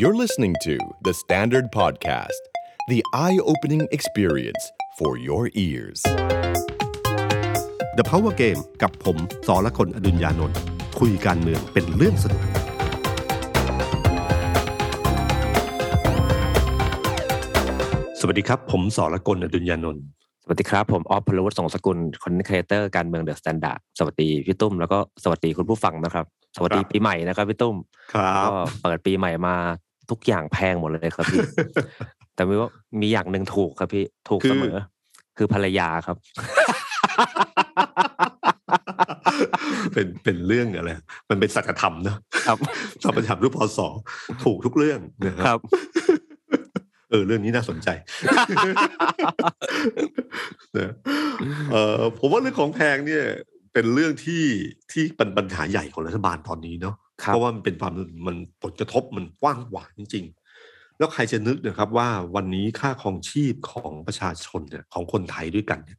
You're listening to The Standard Podcast, the eye opening experience for your ears. The Power Game กับผมสอละคนอดุญญานนท์คุยการเมืองเป็นเรื่องสนุก สวัสดีครับ ผมสอละคนอดุญญานนท์สวัสดีครับ ผมออฟพลวุฒิ สงสกุล content creator การเมือง THE STANDARD สวัสดีพี่ตุ้มแล้วก็สวัสดีคุณผู้ฟังนะครับ สวัสดีปีใหม่นะครับพี่ตุ้มครับก็เปิดปีใหม่มา ทุกอย่างแพงหมดเลยครับพี่ แต่มีว่ามีอย่างหนึ่งถูกครับพี่ ถูกเสมอ คือภรรยาครับ เป็นเป็นเรื่องอะไร มันเป็นสัจธรรมเนอะครับสัจธรรมรูปพศถูกทุกเรื่องนะคครัรับบเออ เรื่องนี้น่าสนใจนะเออผมว่าเรื่องของแพงเนี่ย เป็นเรื่องที่ที่เป็นปัญหาใหญ่ของรัฐบาลตอนนี้เนาะ ครับเพราะว่ามันเป็นความมันผลกระทบมันกว้างขวางจริง ๆ แล้วใครจะนึกนะครับว่าวันนี้ค่าครองชีพของประชาชนเนี่ยของคนไทยด้วยกันเนี่ย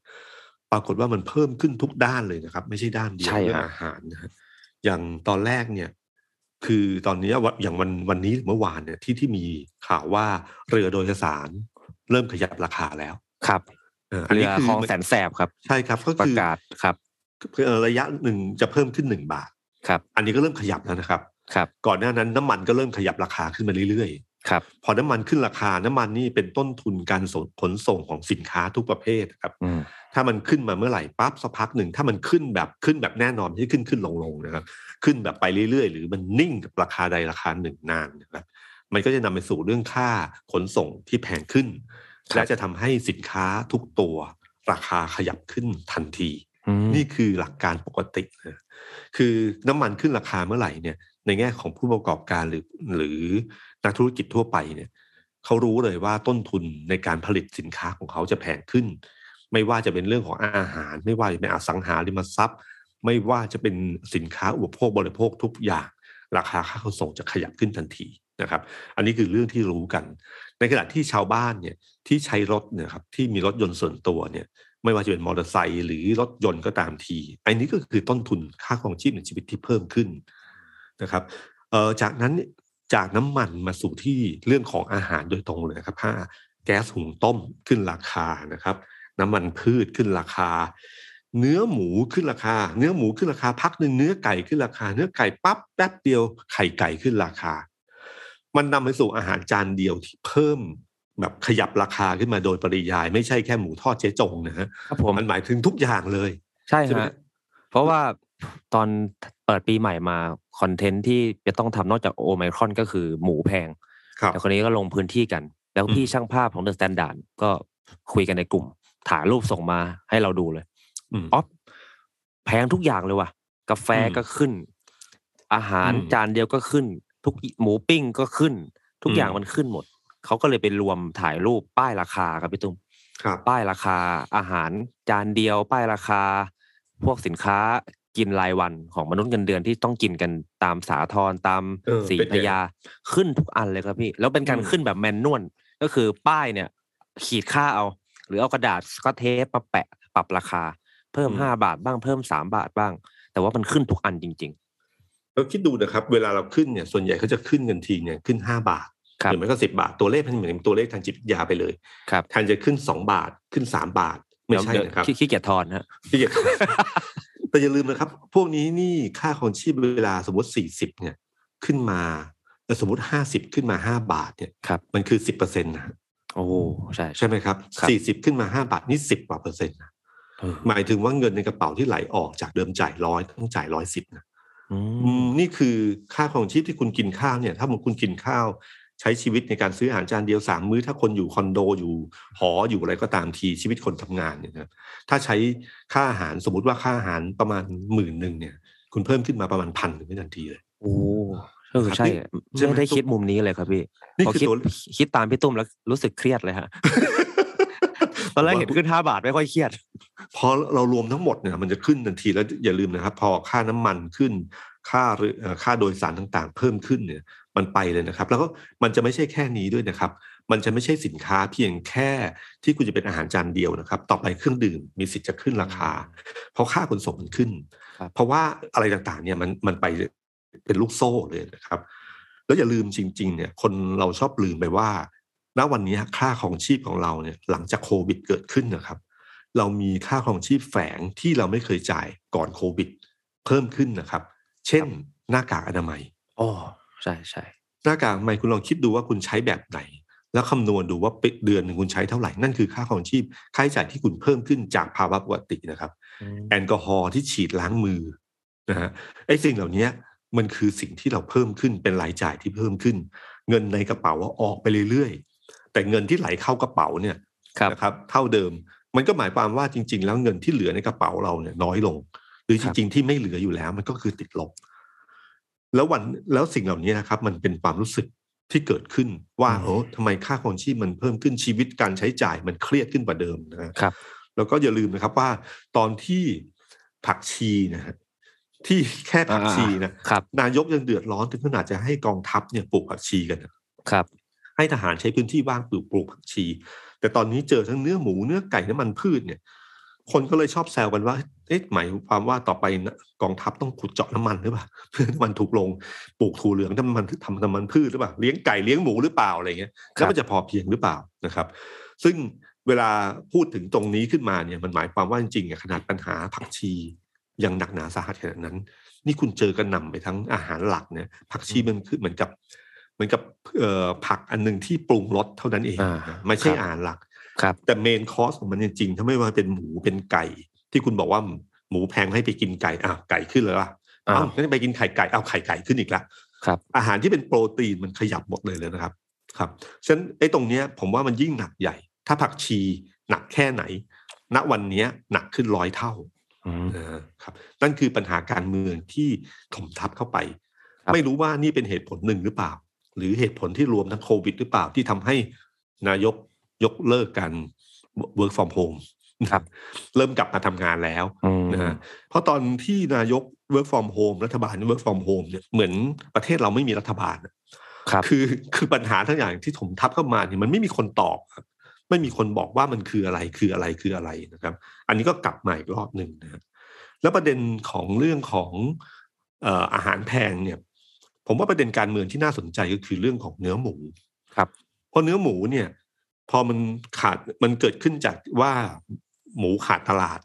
ปรากฏว่ามันเพิ่มขึ้นทุกด้านเลยนะครับ ไม่ใช่ด้านเดียวใช่เรื่อครังบอาหารนะฮะอย่างตอนแรกเนี่ย คือตอนนี้วันอย่างวันวันนี้หรือเมื่อวานเนี่ยที่ที่มีข่าวว่าเรือโดยสาร เริ่มขยับราคาแล้วครับเอออันเรืนี้อคือคลองแสนแสบครับ ใช่ครับก็ประคือ กาศครับ คือระยะหนึ่งจะเพิ่มขึ้นหนึ่งบาท ครับ อันนี้ก็เริ่มขยับแล้วนะครับ ครับ ก่อนหน้านั้นน้ำมันก็เริ่มขยับราคาขึ้นมาเรื่อยๆ ครับ พอน้ำมันขึ้นราคาน้ำมันนี่เป็นต้นทุนการส่งขนส่งของสินค้าทุกประเภทครับอืมถ้ามันขึ้นมาเมื่อไหร่ปั๊บสักพักหนึ่งถ้ามันขึ้นแบบขึ้นแบบแน่นอนไม่ใช่ขึ้นขึ้นลงลงนะครับ ขึ้นแบบไปเรื่อยๆ หรือมันนิ่งกับราคาใดราคาหนึ่งนานนะครับ มันก็จะนำไปสู่เรื่องค่าขนส่งที่แพงขึ้นครับและจะทำให้สินค้าทุกตัวราคาขยับขึ้นทันทีอืม นี่คือหลักการปกตินะคือน้ำมันขึ้นราคาเมื่อไหร่เนี่ย ในแง่ของผู้ประกอบการหรือ หรือนักธุรกิจทั่วไปเนี่ยเขารู้เลยว่าต้นทุนในการผลิตสินค้าของเขาจะแพงขึ้น ไม่ว่าจะเป็นเรื่องของอาหาร ไม่ว่าจะเป็นอสังหาริมทรัพย์ ไม่ว่าจะเป็นสินค้าอุปโภคบริโภคทุกอย่าง ราคาค่าขนส่งจะขยับขึ้นทันทีนะครับ อันนี้คือเรื่องที่รู้กัน ในขณะที่ชาวบ้านเนี่ยที่ใช้รถเนี่ยครับที่มีรถยนต์ส่วนตัวเนี่ย ไม่ว่าจะเป็นมอเตอร์ไซค์หรือรถยนต์ก็ตามที อันนี้ก็คือต้นทุนค่าครองชีพในชีวิตที่เพิ่มขึ้นนะครับเอ่อจากนั้นจากน้ำมันมาสู่ที่เรื่องของอาหารโดยตรงเลยนะครับค่าแก๊สหุงต้มขึ้นราคานะครับ น้ำมันพืชขึ้นราคา เนื้อหมูขึ้นราคา เนื้อหมูขึ้นราคา พักหนึ่งเนื้อไก่ขึ้นราคา เนื้อไก่ปั๊บแป๊บเดียวไข่ไก่ขึ้นราคา มันนำไปสู่อาหารจานเดียวที่เพิ่ม แบบขยับราคาขึ้นมาโดยปริยาย ไม่ใช่แค่หมูทอดเจ๊จงนะฮะครับผมมันหมายถึงทุกอย่างเลย ใช่ใช่ไหมฮะเพราะว่าตอนเปิดปีใหม่มาคอนเทนต์ที่จะต้องทำนอกจากโอไมครอนก็คือหมูแพงครับแต่คนนี้ก็ลงพื้นที่กัน แล้วพี่อืมช่างภาพของ THE STANDARD ก็คุยกันในกลุ่ม ถ่ายรูปส่งมาให้เราดูเลยอืมออฟแพงทุกอย่างเลยว่ะ กาแฟอืมก็ขึ้น อาหารอืมจานเดียวก็ขึ้น ทุกหมูปิ้งก็ขึ้น ทุกอืมอย่างมันขึ้นหมด เขาก็เลยไปรวมถ่ายรูปป้ายราคาครับพี่ตุ้มครับป้ายราคาอาหารจานเดียว ป้ายราคา พวกสินค้ากินรายวันของมนุษย์เงินเดือนที่ต้องกินกันตามสาทรตามเออสีเป็นไงพยาขึ้นทุกอันเลยครับพี่ แล้วเป็นการอืมขึ้นแบบแมนนวลก็คือป้ายเนี่ย ขีดค่าเอา หรือเอากระดาษสก็อตเทปมาแปะปรับราคา เพิ่มห้าบาทบ้างเพิ่มสามบาทบ้าง แต่ว่ามันขึ้นทุกอันจริงเราคิดดูนะครับ เวลาเราขึ้นเนี่ยส่วนใหญ่เขาจะขึ้นเงินทีเนี่ยขึ้นห้าบาทๆครับ หรือไม่ก็สิบาทตัวเลขมันเหมือนตัวเลขทางจิตวิทยาไปเลยครับแทนจะขึ้นสองบาทขึ้นสามบาท ไม่ใช่เดี๋ยวนะครับขี้ขี้เกียจทอนฮะที่จะแต่อย่าลืมนะครับ พวกนี้นี่ค่าของชีพเวลาสมมติสี่สิบเนี่ยขึ้นมาแต่สมมติห้าสิบขึ้นมาห้าบาทเนี่ยครับมันคือสิบเปอร์เซ็นต์นะโอ้ใช่ใช่ไหมครับครับสี่สิบขึ้นมาห้าบาทนี่สิบกว่าเปอร์เซ็นต์นะเออหมายถึงว่าเงินในกระเป๋าที่ไหลออกจากเดิมจ่ายร้อยต้องจ่ายร้อยสิบนะอือืมมนี่คือค่าของชีพที่คุณกินข้าวเนี่ย ถ้าคุณกินข้าว ใช้ชีวิตในการซื้ออาหารจานเดียวสามมื้อ ถ้าคนอยู่คอนโดอยู่หออยู่อะไรก็ตามทีชีวิตคนทำงานเนี่ยนะถ้าใช้ค่าอาหารสมมติว่าค่าอาหารประมาณหมื่นหนึ่งเนี่ย คุณเพิ่มขึ้นมาประมาณพันหนึ่งทันทีเลย โอ้เออใช่ครับนี่ใช่ไหมไม่ได้คิดมุมนี้เลยครับพี่นี่พอคือคิดตัวคิดตามพี่ตุ้มแล้วรู้สึกเครียดเลยฮะตอนแรกเห็นขึ้นห้าบาทไม่ค่อยเครียด พอเรารวมทั้งหมดเนี่ย มันจะขึ้นทันทีแล้วอย่าลืมนะครับ พอค่าน้ำมันขึ้น ค่าเรือเอ่อค่าโดยสารต่างๆ เพิ่มขึ้นเนี่ย มันไปเลยนะครับ แล้วก็มันจะไม่ใช่แค่นี้ด้วยนะครับ มันจะไม่ใช่สินค้าเพียงแค่ที่คุณจะเป็นอาหารจานเดียวนะครับ ต่อไปเครื่องดื่มมีสิทธิ์จะขึ้นราคา เพราะค่าขนส่งมันขึ้นครับเพราะว่าอะไรต่างๆเนี่ยมันมันไปเป็นลูกโซ่เลยนะครับ แล้วอย่าลืมจริง ๆ เนี่ย คนเราชอบลืมไปว่าณวันนี้ค่าของชีพของเราเนี่ยหลังจากโควิดเกิดขึ้นนะครับ เรามีค่าของชีพแฝงที่เราไม่เคยจ่ายก่อนโควิด เพิ่มขึ้นนะครับ เช่นหน้ากากอนามัยอ๋อ ใช่ใช่หน้ากากอนามัยคุณลองคิดดูว่าคุณใช้แบบไหน แล้วคำนวณดูว่าเดือนหนึ่งคุณใช้เท่าไหร่ นั่นคือค่าของชีพ ค่าใช้จ่ายที่คุณเพิ่มขึ้นจากภาวะปกตินะครับอืมแอลกอฮอล์ที่ฉีดล้างมือนะฮะไอ้สิ่งเหล่านี้มันคือสิ่งที่เราเพิ่มขึ้นเป็นรายจ่ายที่เพิ่มขึ้น เงินในกระเป๋าว่าออกไปเรื่อยๆ แต่เงินที่ไหลเข้ากระเป๋าเนี่ยครับนะครับ เท่าเดิม มันก็หมายความว่าจริง ๆ แล้วเงินที่เหลือในกระเป๋าเราเนี่ยน้อยลง หรือจริง ๆ ที่ไม่เหลืออยู่แล้วมันก็คือติดลบ แล้ววันแล้วสิ่งเหล่านี้นะครับ มันเป็นความรู้สึกที่เกิดขึ้นว่าอืมโอ้ทำไมค่าของชีพมันเพิ่มขึ้นชีวิตการใช้จ่ายมันเครียดขึ้นกว่าเดิมนะฮะครับ แล้วก็อย่าลืมนะครับว่าตอนที่ผักชีนะฮะที่แค่ผักชีนะครับนายกยังเดือดร้อนถึงขนาดจะให้กองทัพเนี่ยปลูกผักชีกันนะครับ ให้ทหารใช้พื้นที่ว่างปลูกปลูกผักชี แต่ตอนนี้เจอทั้งเนื้อหมูเนื้อไก่น้ำมันพืชเนี่ย คนก็เลยชอบแซวกันว่า เอ๊ะหมายความว่าต่อไปนะกองทัพต้องขุดเจาะน้ำมันหรือเปล่าเพื่อให้น้ำมันถูกลงปลูกถั่วเหลืองน้ำมันทำน้ำมันพืชหรือเปล่าเลี้ยงไก่เลี้ยงหมูหรือเปล่าอะไรเงี้ยครับแล้วมันจะพอเพียงหรือเปล่านะครับ ซึ่งเวลาพูดถึงตรงนี้ขึ้นมาเนี่ยมันหมายความว่าจริงๆอะขนาดปัญหาผักชียังหนักหนาสาหัสขนาดนั้น นี่คุณเจอกันหน่ำไปทั้งอาหารหลักเนี่ยผักชีมันคือเหมือนกับเหมือนกับเอ่อผักอันหนึ่งที่ปรุงรสเท่านั้นเองอ่านะไม่ใช่ครับอาหารหลัก ครับแต่เมนคอร์สของมันจริงๆถ้าไม่ว่าเป็นหมูเป็นไก่ ที่คุณบอกว่าหมูแพงให้ไปกินไก่อ้าวไก่ขึ้นเลยว่ะอ้าวอ้าวงั้นไปกินไข่ไก่อ้าวไข่ไก่ขึ้นอีกละครับ อาหารที่เป็นโปรตีนมันขยับหมดเลยเลยนะครับ ครับฉะนั้นไอ้ตรงเนี้ยผมว่ามันยิ่งหนักใหญ่ ถ้าผักชีหนักแค่ไหน ณวันเนี้ยหนักขึ้นร้อยเท่าอืมนะครับนั่นคือปัญหาการเมืองที่ถมทับเข้าไปครับไม่รู้ว่านี่เป็นเหตุผลหนึ่งหรือเปล่า หรือเหตุผลที่รวมทั้งโควิดหรือเปล่าที่ทำให้นายก ยกเลิกการ work from home ครับเริ่มกลับมาทำงานแล้วอืมนะฮะเพราะตอนที่นายก work from home รัฐบาล work from home เนี่ยเหมือนประเทศเราไม่มีรัฐบาลอะครับคือคือปัญหาทั้งอย่างที่ถมทับเข้ามาเนี่ยมันไม่มีคนตอบครับไม่มีคนบอกว่ามันคืออะไรคืออะไรคืออะไรนะครับ อันนี้ก็กลับมาอีกรอบหนึ่งนะแล้วประเด็นของเรื่องของเอ่ออาหารแพงเนี่ย ผมว่าประเด็นการเมืองที่น่าสนใจก็คือเรื่องของเนื้อหมูครับเพราะเนื้อหมูเนี่ย พอมันขาดมันเกิดขึ้นจากว่าหมูขาดตลาด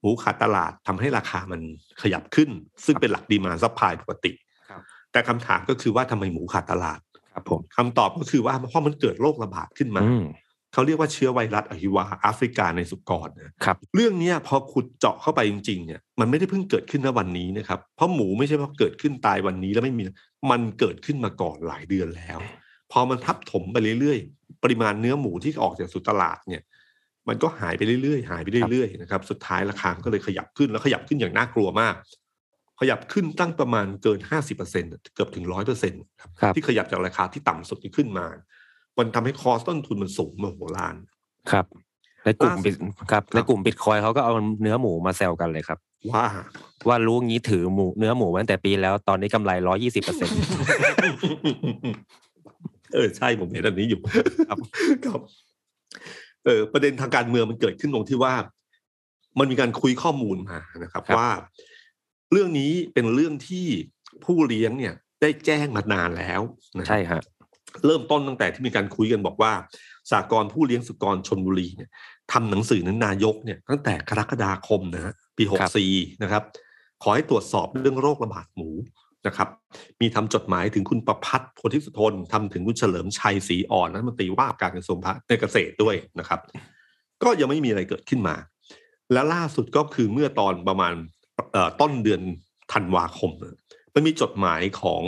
หมูขาดตลาดทำให้ราคามันขยับขึ้น ซึ่งเป็นหลัก demand supply ปกติครับแต่คำถามก็คือว่าทำไมหมูขาดตลาดครับผมคำตอบก็คือว่าเพราะมันเกิดโรคระบาดขึ้นมาอืมเขาเรียกว่าเชื้อไวรัสอหิวาต์แอฟริกาในสุกรนะครับ เรื่องเนี้ยพอขุดเจาะเข้าไปจริงๆเนี่ยมันไม่ได้เพิ่งเกิดขึ้นณวันนี้นะครับ เพราะหมูไม่ใช่ว่าเกิดขึ้นตายวันนี้แล้วไม่มีมันเกิดขึ้นมาก่อนหลายเดือนแล้ว พอมันทับถมไปเรื่อยๆ ปริมาณเนื้อหมูที่ออกจากสู่ตลาดเนี่ย มันก็หายไปเรื่อยๆหายไปเรื่อยๆนะครับ สุดท้ายราคามันก็เลยขยับขึ้นแล้วขยับขึ้นอย่างน่ากลัวมาก ขยับขึ้นตั้งประมาณเกินห้าสิบเปอร์เซ็นเกือบถึงร้อยเปอร์เซ็นต์ครับครับที่ขยับจากราคาที่ต่ำสุดขึ้นมา มันทำให้คอสต้นทุนมันสูงมโหฬารครับในกลุ่มล่าสุดบิตครับครับในกลุ่มบิตคอยเขาก็เอาเนื้อหมูมาแซวกันเลยครับ ว่าว่ารู้งี้ถือหมูเนื้อหมูมาตั้งแต่ปีแล้วตอนนี้กำไรร้อยี่สิบเปอร์เซ็นต์ เออใช่ผมเห็นอันนี้อยู่ครับครับเออประเด็นทางการเมืองมันเกิดขึ้นตรงที่ว่า มันมีการคุยข้อมูลมานะครับครับ ว่า เรื่องนี้เป็นเรื่องที่ผู้เลี้ยงเนี่ย ได้แจ้งมานานแล้วนะใช่ฮะเริ่มต้นตั้งแต่ที่มีการคุยกันบอกว่าสากลผู้เลี้ยงสุกรชนบุรีเนี่ยทำหนังสือนั้นนายกเนี่ยตั้งแต่กรกฎาคมนะฮะปีหกครับสี่นะครับ ขอให้ตรวจสอบเรื่องโรคระบาดหมู นะครับมีทำจดหมายถึงคุณประพัฒน์โพธิสุทนทำถึงคุณเฉลิมชัยศรีอ่อนรัฐมนตรีว่าการกระทรวงเกษตรด้วยนะครับ ก็ยังไม่มีอะไรเกิดขึ้นมา และล่าสุดก็คือเมื่อตอนประมาณเอ่อต้นเดือนธันวาคมเนี่ยมันมีจดหมายของ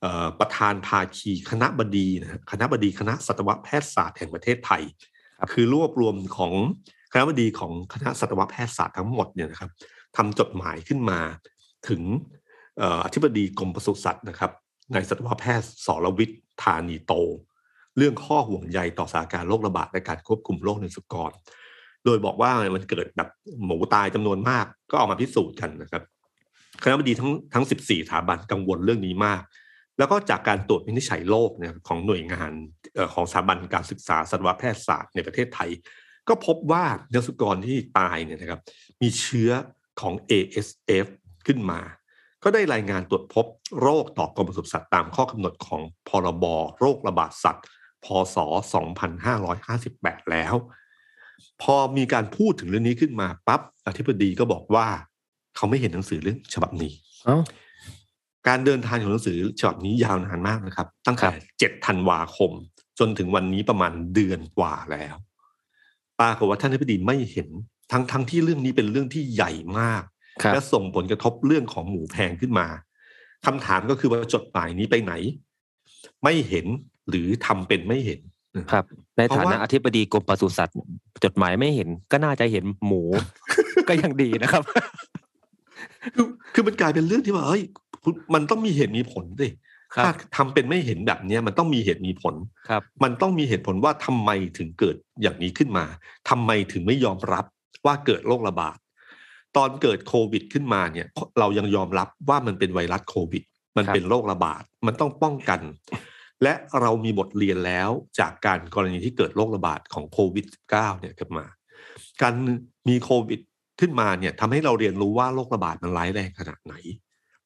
เอ่อประธานภาคีคณะบดีนะฮะคณะบดีคณะสัตวแพทยศาสตร์แห่งประเทศไทยครับคือรวบรวมของคณะบดีของคณะสัตวแพทยศาสตร์ทั้งหมดเนี่ยนะครับทำจดหมายขึ้นมาถึงเอธิบดีกรมปศุสัตว์นะครับนายสัตวแพทย์สรวิทย์ธานีโต เรื่องข้อห่วงใยต่อสถานการณ์โรคระบาดและการควบคุมโรคในสุกร โดยบอกว่ามันเกิดแบบหมูตายจำนวนมากก็เอามาพิสูจน์กันนะครับคณะบดีทั้งทั้ง 14สถาบันกังวลเรื่องนี้มาก แล้วก็จากการตรวจวินิจฉัยโรคเนี่ยของหน่วยงานของสถาบันการศึกษาสัตวแพทยศาสตร์ในประเทศไทย ก็พบว่าเนื้อสุกรที่ตายเนี่ยนะครับมีเชื้อของ ASF ขึ้นมา ก็ได้รายงานตรวจพบโรคต่อกรมปศุสัตว์ตามข้อกำหนดของพรบโรคระบาดสัตว์ พศ 2558 แล้ว พอมีการพูดถึงเรื่องนี้ขึ้นมาปั๊บอธิบดีก็บอกว่า เขาไม่เห็นหนังสือเรื่องฉบับนี้เอ้าการเดินทางของหนังสือฉบับนี้ยาวนานมากนะครับ ตั้งครัแต่บเจ็ดธันวาคม จนถึงวันนี้ประมาณเดือนกว่าแล้วปรากฏว่าท่านอธิบดีไม่เห็นทั้งทั้งที่เรื่องนี้เป็นเรื่องที่ใหญ่มากครับ และส่งผลกระทบเรื่องของหมูแพงขึ้นมาคำถามก็คือว่าจดหมายนี้ไปไหน ไม่เห็นหรือทำเป็นไม่เห็นครับ ในเพราะฐานะว่าอธิบดีกรมปศุสัตว์ จดหมายไม่เห็น ก็น่าจะเห็นหมู ก็ยังดีนะครับ คือคือมันกลายเป็นเรื่องที่ว่าเฮ้ยคุณมันต้องมีเหตุมีผลสิครับถ้าทำเป็นไม่เห็นแบบเนี้ยมันต้องมีเหตุมีผลครับ มันต้องมีเหตุผลว่าทำไมถึงเกิดอย่างนี้ขึ้นมาทำไมถึงไม่ยอมรับว่าเกิดโรคระบาด ตอนเกิดโควิดขึ้นมาเนี่ย เรายังยอมรับว่ามันเป็นไวรัสโควิด มันครับเป็นโรคระบาด มันต้องป้องกัน และเรามีบทเรียนแล้วจากการกรณีที่เกิดโรคระบาดของโควิด -19 เนี่ยขึ้นมา การมีโควิดขึ้นมาเนี่ยทำให้เราเรียนรู้ว่าโรคระบาดมันร้ายแรงขนาดไหน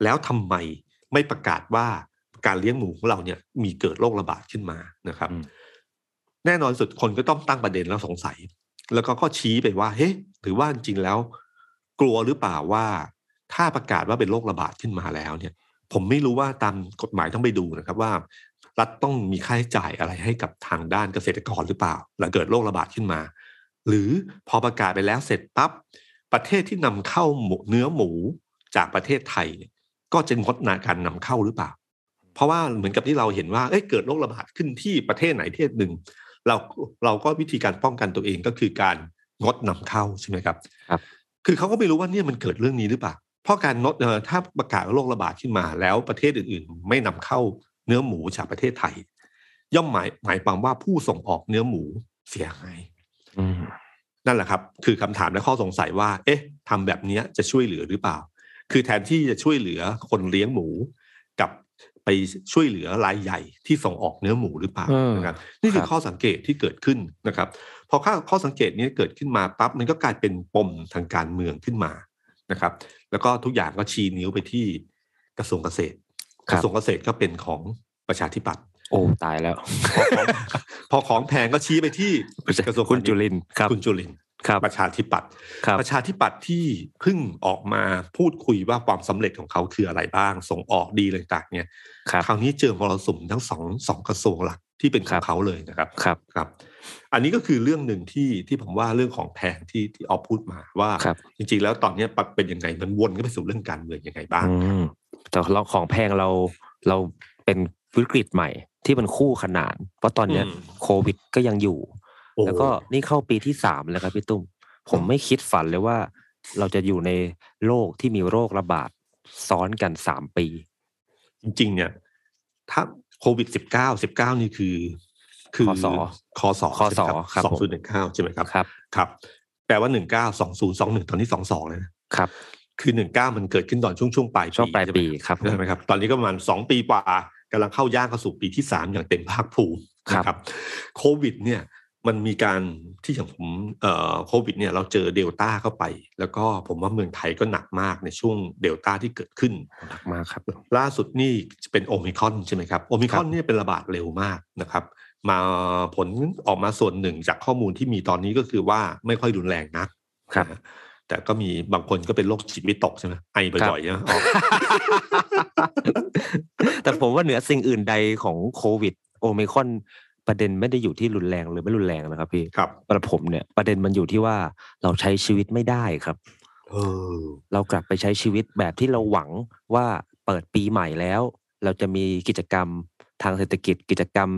แล้วทำไมไม่ประกาศว่าการเลี้ยงหมูของเราเนี่ยมีเกิดโรคระบาดขึ้นมานะครับอืมแน่นอนสุดคนก็ต้องตั้งประเด็นแล้วสงสัย แล้วก็ก็ชี้ไปว่าเฮ้หรือว่าจริงๆแล้ว กลัวหรือเปล่าว่าถ้าประกาศว่าเป็นโรคระบาดขึ้นมาแล้วเนี่ย ผมไม่รู้ว่าตามกฎหมายต้องไปดูนะครับว่า รัฐต้องมีค่าใช้จ่ายอะไรให้กับทางด้านเกษตรกรหรือเปล่าหลังเกิดโรคระบาดขึ้นมา หรือพอประกาศไปแล้วเสร็จปั๊บประเทศที่นำเข้าหมูเนื้อหมูจากประเทศไทยเนี่ยก็จะงดนาการนำเข้าหรือเปล่า เพราะว่าเหมือนกับที่เราเห็นว่าเอ้ยเกิดโรคระบาดขึ้นที่ประเทศไหนประเทศหนึ่ง เราเราก็วิธีการป้องกันตัวเองก็คือการงดนำเข้าใช่ไหมครับครับ คือเขาก็ไม่รู้ว่าเนี่ยมันเกิดเรื่องนี้หรือเปล่าเพราะการงดถ้าประกาศโรคระบาดขึ้นมา แล้วประเทศอื่นๆ ไม่นำเข้าเนื้อหมูจากประเทศไทย ย่อมหมายหมายความว่าผู้ส่งออกเนื้อหมูเสียหายนั่นแหละครับ คือคำถามและข้อสงสัยว่า เอ๊ะทำแบบนี้จะช่วยเหลือหรือเปล่า คือแทนที่จะช่วยเหลือคนเลี้ยงหมูกับ ไปช่วยเหลือรายใหญ่ที่ส่งออกเนื้อหมูหรือเปล่าอืมนะครับนี่คือครับข้อสังเกตที่เกิดขึ้นนะครับพอข้อข้อสังเกตนี้เกิดขึ้นมาปั๊บมันก็กลายเป็นปมทางการเมืองขึ้นมานะครับ แล้วก็ทุกอย่างก็ชี้นิ้วไปที่กระทรวงเกษตรคกรับระทรวงเกษตรก็เป็นของประชาธิปัตย์โอ้ตายแล้ว พอของพอของแพงก็ชี้ไปที่กระทรวงคุณพาณิชย์จุลินทร์ครับคุณจุลินทร์ครับ ประชาธิปัตย์ครับประชาธิปัตย์ที่เพิ่งออกมาพูดคุยว่าความสำเร็จของเขาคืออะไรบ้าง ส่งออกดีอะไรต่างๆเนี่ยครับคราวนี้เจอมรสุมทั้งสองสองกระทรวงหลักที่เป็นขครัองบเขาเลยนะครับครับครับ อันนี้ก็คือเรื่องหนึ่งที่ที่ผมว่าเรื่องของแพงที่ที่ออฟพูดมาว่าครับจริงๆ แล้วตอนเนี้ยเป็นยังไงมันวนก็ไปสู่เรื่องการเมืองยังไงบ้างอืมแต่เราของแพงเราเราเป็นวิกฤตใหม่ที่มันคู่ขนาน เพราะตอนเนี้ยอืมโควิดก็ยังอยู่โอ้ แล้วก็นี่เข้าปีที่สามแล้วครับพี่ตุ้ม ผมไม่คิดฝันเลยว่า เราจะอยู่ในโลกที่มีโรคระบาดซ้อนกันสามปี จริงๆเนี่ยถ้าโควิดสิบเก้าสิบเก้านี่คือ คือคสคอสอคสครับสองผมศูนย์หนึ่งเก้าใช่ไหมครับครับครับ แปลว่าหนึ่งเก้าสองศูนย์สองหนึ่งตอนนี้สองสองเลยนะครับ คือหนึ่งเก้ามันเกิดขึ้นตอนช่วงช่วงปลายปีช่วงปลายใช่ไหมปีครับผมใช่ไหมครับ ตอนนี้ก็ประมาณสองปีกว่ากำลังเข้าย่างเข้าสู่ปีที่สามอย่างเต็มภาคภูมิครับนะครับโควิด เนี่ย มันมีการที่อย่างผมเอ่อโควิดเนี่ยเราเจอเดลต้าเข้าไป แล้วก็ผมว่าเมืองไทยก็หนักมากในช่วงเดลต้าที่เกิดขึ้นหนักมากครับ ล่าสุดนี่เป็นโอมิครอนใช่ไหมครับโอมิครอนครับเนี่ยเป็นระบาดเร็วมากนะครับ มาผลออกมาส่วนหนึ่งจากข้อมูลที่มีตอนนี้ก็คือว่าไม่ค่อยรุนแรงนักครับนะฮะแต่ก็มีบางคนก็เป็นโรคจิตวิตกใช่ไหมไอบ่อยๆนะออกแต่ผมว่าเหนือสิ่งอื่นใดของโควิด โอมิครอน ประเด็นไม่ได้อยู่ที่รุนแรงหรือไม่รุนแรงนะครับพี่ครับสำหรับผมเนี่ยประเด็นมันอยู่ที่ว่าเราใช้ชีวิตไม่ได้ครับเออเรากลับไปใช้ชีวิตแบบที่เราหวังว่าเปิดปีใหม่แล้ว เราจะมีกิจกรรมทางเศรษฐกิจกิจกรรม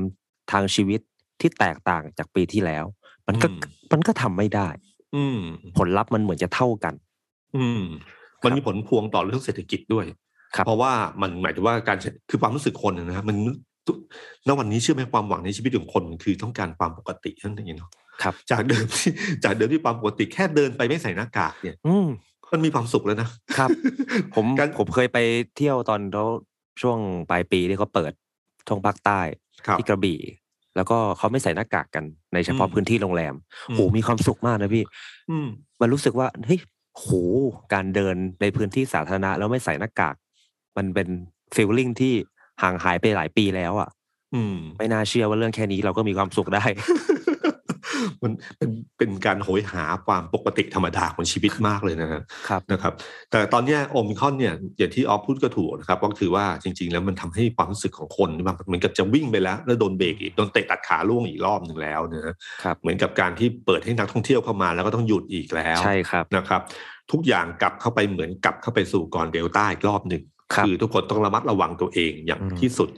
ทางชีวิตที่แตกต่างจากปีที่แล้ว มันก็อืมมันก็ทำไม่ได้ อืมผลลัพธ์มันเหมือนจะเท่ากัน อืม มันมีผลพวงต่อเรื่องเศรษฐกิจด้วยครับเพราะว่ามันหมายถึงว่าการใช้คือความรู้สึกคนนะฮะมัน ทุกณวันนี้เชื่อไหมความหวังในชีวิตของคนมันคือต้องการความปกตินั่นเองเนาะครับ จากเดิมที่จากเดิมที่ความปกติแค่เดินไปไม่ใส่หน้ากากเนี่ย อืมมันมีความสุขแล้วนะครับ ผมการผมเคยไปเที่ยวตอนเขาช่วงปลายปีที่เขาเปิดช่วงภาคใต้ครับที่กระบี่ แล้วก็เขาไม่ใส่หน้ากากกันในเฉพาะอืมพื้นที่โรงแรมอืมโหมีความสุขมากนะพี่อืมมันรู้สึกว่าเฮ้ยโหการเดินในพื้นที่สาธารณะแล้วไม่ใส่หน้ากาก มันเป็นฟีลลิ่งที่ ห่างหายไปหลายปีแล้วอะ อืม ไม่น่าเชื่อว่าเรื่องแค่นี้เราก็มีความสุขได้ มันเป็นเป็นการโหยหาความปกติธรรมดาของชีวิตมากเลยนะฮะครับนะครับ แต่ตอนเนี้ยโอมิครอนเนี่ยอย่างที่ออฟพูดก็ถูกนะครับก็คือว่าจริง ๆ แล้วมันทำให้ความรู้สึกของคนแบบเหมือนกับจะวิ่งไปแล้ว แล้วโดนเบรกอีกโดนเตะตัดขาล่วงอีกรอบหนึ่งแล้วนะฮะครับเหมือนกับการที่เปิดให้นักท่องเที่ยวเข้ามาแล้วก็ต้องหยุดอีกแล้วใช่ครับนะครับ ทุกอย่างกลับเข้าไปเหมือนกลับเข้าไปสู่ก่อนเดลต้าอีกรอบหนึ่ง ครับอทุกคนต้องระมัดระวังตัวเองอย่างอืมที่สุด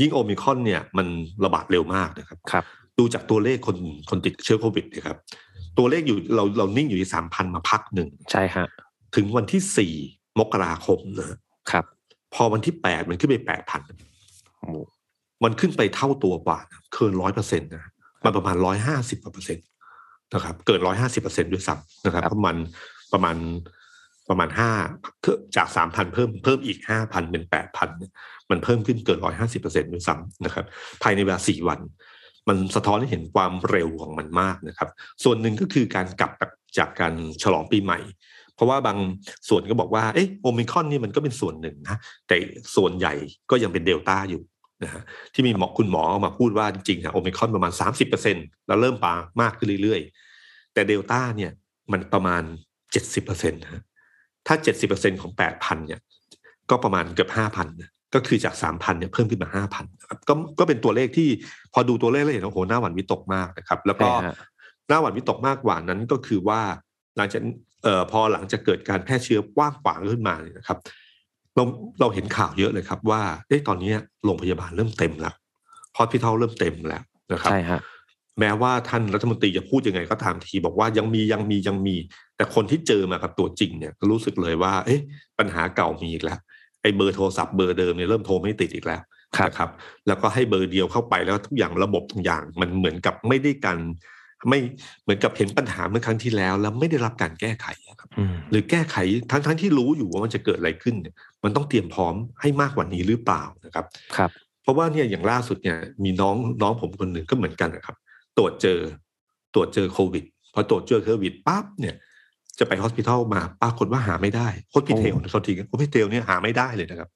ยิ่งโอมิครอนเนี่ยมันระบาดเร็วมากนะครับครับดูจากตัวเลขคนคนติดเชื้อโควิดนะครับ ตัวเลขอยู่เราเรานิ่งอยู่ที่สามพันมาพักหนึ่งใช่ฮะถึงวันที่สี่มกราคมนะฮะครับ พอวันที่แปดมันขึ้นไปแปดพันโอ้มันขึ้นไปเท่าตัวกว่านะเกินร้อยเปอร์เซ็นต์นะมันประมาณร้อยห้าสิบกว่าเปอร์เซ็นต์นะครับ เกินร้อยห้าสิบเปอร์เซ็นต์ด้วยซ้ำนะครับประมาณประมาณ ประมาณห้าจากสามพันเพิ่มเพิ่มอีกห้าพันเป็นแปดพันมันเพิ่มขึ้นเกินร้อยห้าสิบเปอร์เซ็นต์ด้วยซ้ำนะครับ ภายในเวลาสี่วัน มันสะท้อนให้เห็นความเร็วของมันมากนะครับ ส่วนหนึ่งก็คือการกลับจากการฉลองปีใหม่ เพราะว่าบางส่วนก็บอกว่าเอ๊ะโอมิคอนนี่มันก็เป็นส่วนหนึ่งนะแต่ส่วนใหญ่ก็ยังเป็นเดลต้าอยู่นะฮะที่มีหมอคุณหมอออกมาพูดว่าจริงๆนะโอมิคอนประมาณ 30%แล้วเริ่มปามากขึ้นเรื่อยๆ แต่เดลต้าเนี่ยมันประมาณ 70%นะ ถ้า 70%ของ 8,000เนี่ยก็ประมาณเกือบ5,000นะก็คือจาก 3,000เนี่ยเพิ่มขึ้นมา 5,000นะครับก็ก็เป็นตัวเลขที่พอดูตัวเลขแล้วเห็นว่าโอ้โหหน้าหวั่นวิตกมากนะครับ แล้วก็ใช่ฮะหน้าหวั่นวิตกมากกว่านั้นก็คือว่าหลังจากเอ่อพอหลังจากเกิดการแพร่เชื้อกว้างขวางขึ้นมาเนี่ยนะครับ เราเราเห็นข่าวเยอะเลยครับ ว่าเอ้ตอนนี้โรงพยาบาลเริ่มเต็มแล้วฮอสพิทอลเริ่มเต็มแล้วนะครับใช่ฮะ แม้ว่าท่านรัฐมนตรีจะพูดยังไงก็ตามที บอกว่ายังมียังมียังมี แต่คนที่เจอมากับตัวจริงเนี่ยก็รู้สึกเลยว่า เอ๊ะ ปัญหาเก่ามีอีกแล้วไอ้เบอร์โทรศัพท์เบอร์เดิมเนี่ยเริ่มโทรไม่ติดอีกแล้วครับนะครับ แล้วก็ให้เบอร์เดียวเข้าไปแล้วทุกอย่างระบบทุกอย่างมันเหมือนกับไม่ได้กันไม่เหมือนกับเห็นปัญหาเมื่อครั้งที่แล้ว แล้วไม่ได้รับการแก้ไขอะครับอืมหรือแก้ไขทั้งทั้งที่รู้อยู่ว่ามันจะเกิดอะไรขึ้นเนี่ยมันต้องเตรียมพร้อมให้มากกว่านี้หรือเปล่านะครับ ครับ เพราะว่าเนี่ยอย่างล่าสุดเนี่ยมีน้องน้องผมคนหนึ่งก็เหมือนกันนะครับ ตรวจเจอตรวจเจอโควิดพอตรวจเจอโควิดปั๊บเนี่ยจะไป hospital มาปรากฏว่าหาไม่ได้ hospitel โอ้โทษที hospitel เนี่ยหาไม่ได้เลยนะครับ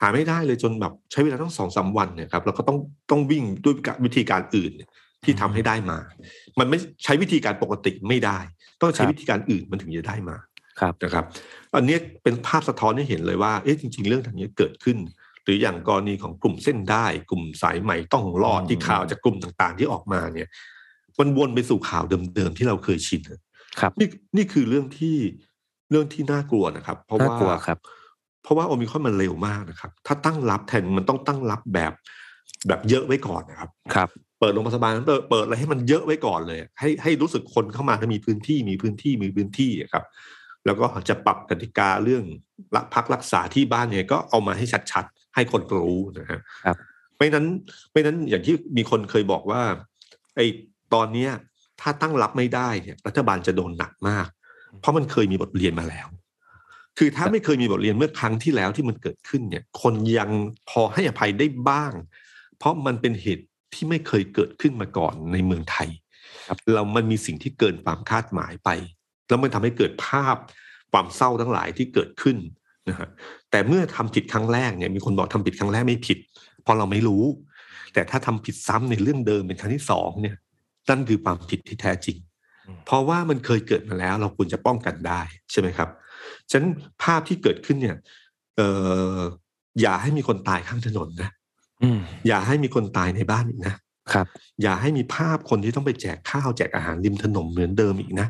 หาไม่ได้เลยจนแบบใช้เวลาต้องสองสามวันเนี่ยครับแล้วก็ต้องต้องวิ่งด้วยวิธีการอื่นเนี่ยที่ทำให้ได้มา มันไม่ใช้วิธีการปกติไม่ได้ ต้องใช้วิธีการอื่นมันถึงจะได้มาครับนะครับ อันเนี้ยเป็นภาพสะท้อนให้เห็นเลยว่าเอ๊ะจริง ๆ เรื่องทางนี้เกิดขึ้น หรืออย่างกรณีของกลุ่มเส้นได้ กลุ่มสายใหม่ต้องรอดอืมที่ข่าวจากกลุ่มต่างๆ ที่ออกมาเนี่ย มันวนไปสู่ข่าวเดิมๆที่เราเคยชินครับ นี่นี่คือเรื่องที่เรื่องที่น่ากลัวนะครับ เพราะว่าน่ากลัวครับ เพราะว่าโอมิครอนมันเร็วมากนะครับ ถ้าตั้งรับแทนมันต้องตั้งรับแบบ แบบเยอะไว้ก่อนนะครับ ครับเปิดโรงพยาบาลเปิดเปิดอะไรให้มันเยอะไว้ก่อนเลย ให้ให้รู้สึกคนเข้ามาถ้ามีพื้นที่มีพื้นที่มีพื้นที่อะครับ แล้วก็จะปรับกติกาเรื่องรักพักรักษาที่บ้านเนี่ยก็เอามาให้ชัดๆ ให้คนรู้นะฮะครับไม่นั้นไม่นั้นอย่างที่มีคนเคยบอกว่า ไอ้ตอนเนี้ย ถ้าตั้งรับไม่ได้เนี่ยรัฐบาลจะโดนหนักมาก เพราะมันเคยมีบทเรียนมาแล้ว คือถ้าไม่เคยมีบทเรียนเมื่อครั้งที่แล้วที่มันเกิดขึ้นเนี่ย คนยังพอให้อภัยได้บ้าง เพราะมันเป็นเหตุที่ไม่เคยเกิดขึ้นมาก่อนในเมืองไทยครับเรามันมีสิ่งที่เกินความคาดหมายไป แล้วมันทำให้เกิดภาพความเศร้าทั้งหลายที่เกิดขึ้นนะฮะ แต่เมื่อทำผิดครั้งแรกเนี่ยมีคนบอกทำผิดครั้งแรกไม่ผิด เพราะเราไม่รู้ แต่ถ้าทำผิดซ้ำในเรื่องเดิมเป็นครั้งที่สองเนี่ยนั่นคือความผิดที่แท้จริงอืมเพราะว่ามันเคยเกิดมาแล้ว เราควรจะป้องกันได้ใช่ไหมครับฉะนั้นภาพที่เกิดขึ้นเนี่ยเอ่ออย่าให้มีคนตายข้างถนนนะอืมอย่าให้มีคนตายในบ้านอีกนะครับ อย่าให้มีภาพคนที่ต้องไปแจกข้าวแจกอาหารริมถนนเหมือนเดิมอีกนะ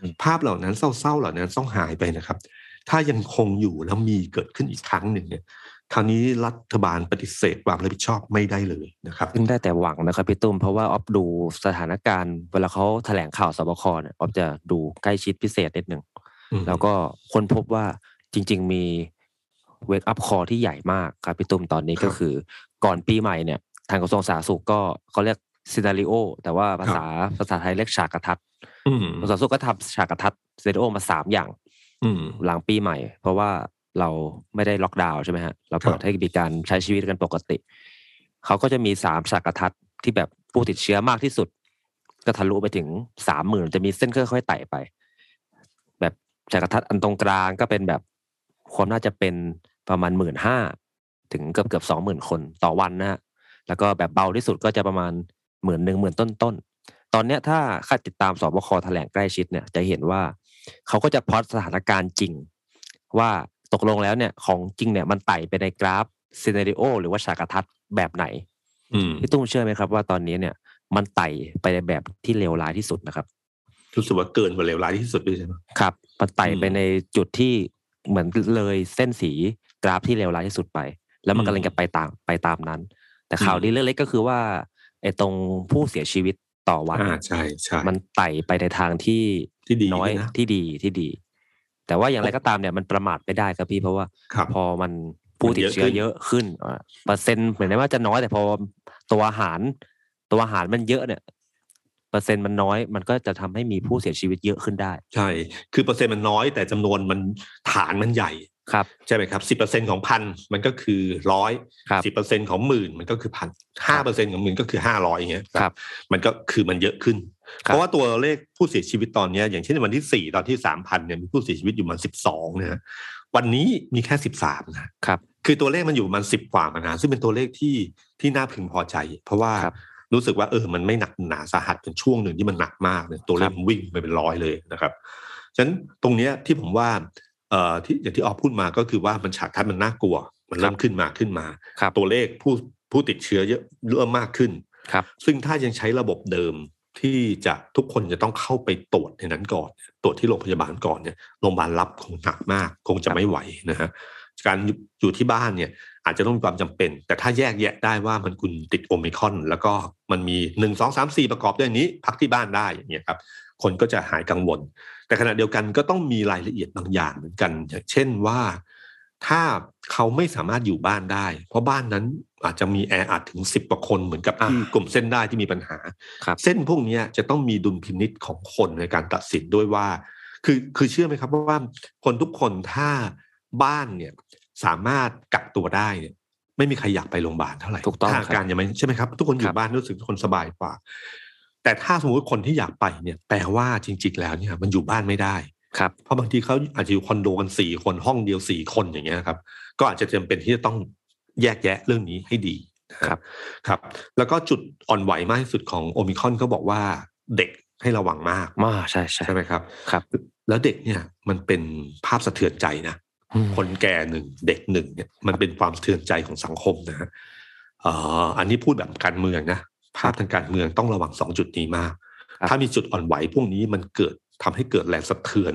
อืมภาพเหล่านั้นเศร้าๆเหล่านั้นต้องหายไปนะครับ ถ้ายังคงอยู่แล้วมีเกิดขึ้นอีกครั้งหนึ่งเนี่ยคราวนี้รัฐบาลปฏิเสธความรับผิดชอบไม่ได้เลยนะครับซึ่งได้แต่หวังนะครับพี่ตุ้มเพราะว่าออฟดูสถานการณ์ เวลาเขแถลงข่าว ศบค. เนี่ยออฟจะดูใกล้ชิดพิเศษนิดหนึ่งอืมแล้วก็ค้นพบว่าจริง ๆ มี wake up call ที่ใหญ่มากครับพี่ตุ้มตอนนี้ก็คือ ก่อนปีใหม่เนี่ย ทางกระทรวงสาธารณสุขก็เขาเรียก scenario แต่ว่าภาษาภาษาไทยเรียกฉากทัศน์อืมกระทรวงสาธารณสุขก็ทำฉากทัศน์ scenario มาสามอย่างอืม หลังปีใหม่ เพราะว่าเราไม่ได้ล็อกดาวน์ใช่ไหมฮะเราเปิครับให้มีการใช้ชีวิตกันปกติ เขาก็จะมีสามฉากกระทัดที่แบบผู้ติดเชื้อมากที่สุด ก็ทะลุไปถึงสามหมื่นจะมีเส้นค่อยๆไต่ไป แบบฉากกระทัดอันตรงกลางก็เป็นแบบความน่าจะเป็นประมาณหมื่นห้าถึงเกือบเกือบสองหมื่นคนต่อวันนะฮะแล้วก็แบบเบาที่สุดก็จะประมาณหมื่นหนึ่งหมื่นต้นต้นๆตอนเนี้ยถ้าใครติดตามสบคแถลงใกล้ชิดเนี่ย จะเห็นว่า เขาก็จะพอดสถานการณ์จริง ว่าตกลงแล้วเนี่ยของจริงเนี่ยมันไต่ไปในกราฟซีนาริโอหรือว่าฉากทัศน์แบบไหนอืมพี่ตุ้มเชื่อไหมครับว่าตอนนี้เนี่ย มันไต่ไปในแบบที่เลวร้ายที่สุดนะครับรู้สึกว่าเกินกว่าเลวร้ายที่สุดด้วยใช่ไหมครับมันไต่ไปอืมในจุดที่เหมือนเลยเส้นสีกราฟที่เลวร้ายที่สุดไป แล้วมันอืมกำลังจะไปตามไปตามนั้น แต่ข่าวอืมดีเล็กๆก็คือว่าไอ้ตรงผู้เสียชีวิตต่อวันอ่าใช่ใช่มันไต่ไปในทางที่ ที่ดีน้อยด้วยนะที่ดีที่ดี แต่ว่าอย่างไรก็ตามเนี่ยมันประมาทไม่ได้ครับพี่เพราะว่าครับพอมันผู้ติดเชื้อมันเยเยอะอะขึ้นอ่าเปอร์เซ็นต์เหมือนว่าจะน้อยแต่พอตัวอาหาร ตัวอาหารมันเยอะเนี่ยเปอร์เซ็นต์มันน้อยมันก็จะทำให้มีผู้เสียชีวิตเยอะขึ้นได้ ใช่ คือเปอร์เซ็นต์มันน้อยแต่จำนวนมันฐานมันใหญ่ครับใช่ไหมครับสิบเปอร์เซ็นของพันมันก็คือร้อยครับสิบเปอร์เซ็นของหมื่นมันก็คือพันห้าเปอร์เซ็นของหมื่นก็คือห้าร้อยอย่างเงี้ยครับ มันก็คือมันเยอะขึ้นครับ เพราะว่าตัวเลขผู้เสียชีวิตตอนเนี้ยอย่างเช่นในวันที่สี่ตอนที่สามพันเนี่ยมีผู้เสียชีวิตอยู่มันสิบสองนะฮะวันนี้มีแค่สิบสามนะครับ คือตัวเลขมันอยู่มันสิบกว่ามานานซึ่งเป็นตัวเลขที่ที่น่าพึงพอใจ เพราะว่าครับรู้สึกว่าเออมันไม่หนักหนาสาหัสเป็นช่วงหนึ่งที่มันหนักมากเนี่ยตัวเลขมันวิ่งไปเป็นร้อยเลยนะครับฉะนั้นตรงเนี้ยที่ผมว่าเอ่อที่อย่างที่ออฟพูดมาก็คือว่ามันฉากทัศน์มันน่ากลัว มันเริ่มขึ้นมาขึ้นมาครับตัวเลขผู้ผู้ติดเชื้อเยอะเริ่มมากขึ้นครับซึ่งถ้ายังใช้ระบบเดิม ที่จะทุกคนจะต้องเข้าไปตรวจในนั้นก่อน ตรวจที่โรงพยาบาลก่อนเนี่ยโรงพยาบาลรับคงหนักมาก คงจะไม่ไหวนะฮะการอยู่ที่บ้านเนี่ย อาจจะต้องมีความจำเป็น แต่ถ้าแยกแยะได้ว่ามันคุณติดโอมิคอน แล้วก็มันมีหนึ่งสองสามสี่ประกอบด้วยนนี้ พักที่บ้านได้อย่างเงี้ยครับ คนก็จะหายกังวล แต่ขณะเดียวกันก็ต้องมีรายละเอียดบางอย่างเหมือนกัน อย่างเช่นว่า ถ้าเขาไม่สามารถอยู่บ้านได้ เพราะบ้านนั้นอาจจะมีแออัดถึงสิบกว่าคนเหมือนกับที่อ่ากลุ่มเส้นได้ที่มีปัญหาครับเส้นพวกเนี้ยจะต้องมีดุลพินิษของคนในการตัดสินด้วยว่า คือคือเชื่อไหมครับว่าคนทุกคนถ้าบ้านเนี่ยสามารถกักตัวได้เนี่ยไม่มีใครอยากไปโรงพยาบาลเท่าไหร่ถูกต้องถ้าครับอาการยังไม่ใช่ไหมครับ ทุกคนอคยู่รับบ้านรู้สึกทุกคนสบายกว่า แต่ถ้าสมมติคนที่อยากไปเนี่ย แปลว่าจริง ๆ แล้วเนี่ย มันอยู่บ้านไม่ได้ ครับเพราะบางทีเขาอาจจะอยู่คอนโดกันสี่คนห้องเดียวสี่คนอย่างเงี้ยครับก็อาจจะจำเป็นที่จะต้องแยกแยะเรื่องนี้ให้ดีนะครับครับ แล้วก็จุดอ่อนไหวมากที่สุดของโอมิครอนเขาบอกว่าเด็กให้ระวังมากมาใช่ใช่ใช่ไหมครับครับ แล้วเด็กเนี่ยมันเป็นภาพสะเทือนใจนะอืมคนแก่หนึ่งเด็กหนึ่งเนี่ยมันเป็นความสะเทือนใจของสังคมนะฮะเอ่ออันนี้พูดแบบการเมืองนะภาพทางการเมืองต้องระวังสองจุดนี้มากครับถ้ามีจุดอ่อนไหวพวกนี้มันเกิด ทำให้เกิดแรงสะเทือน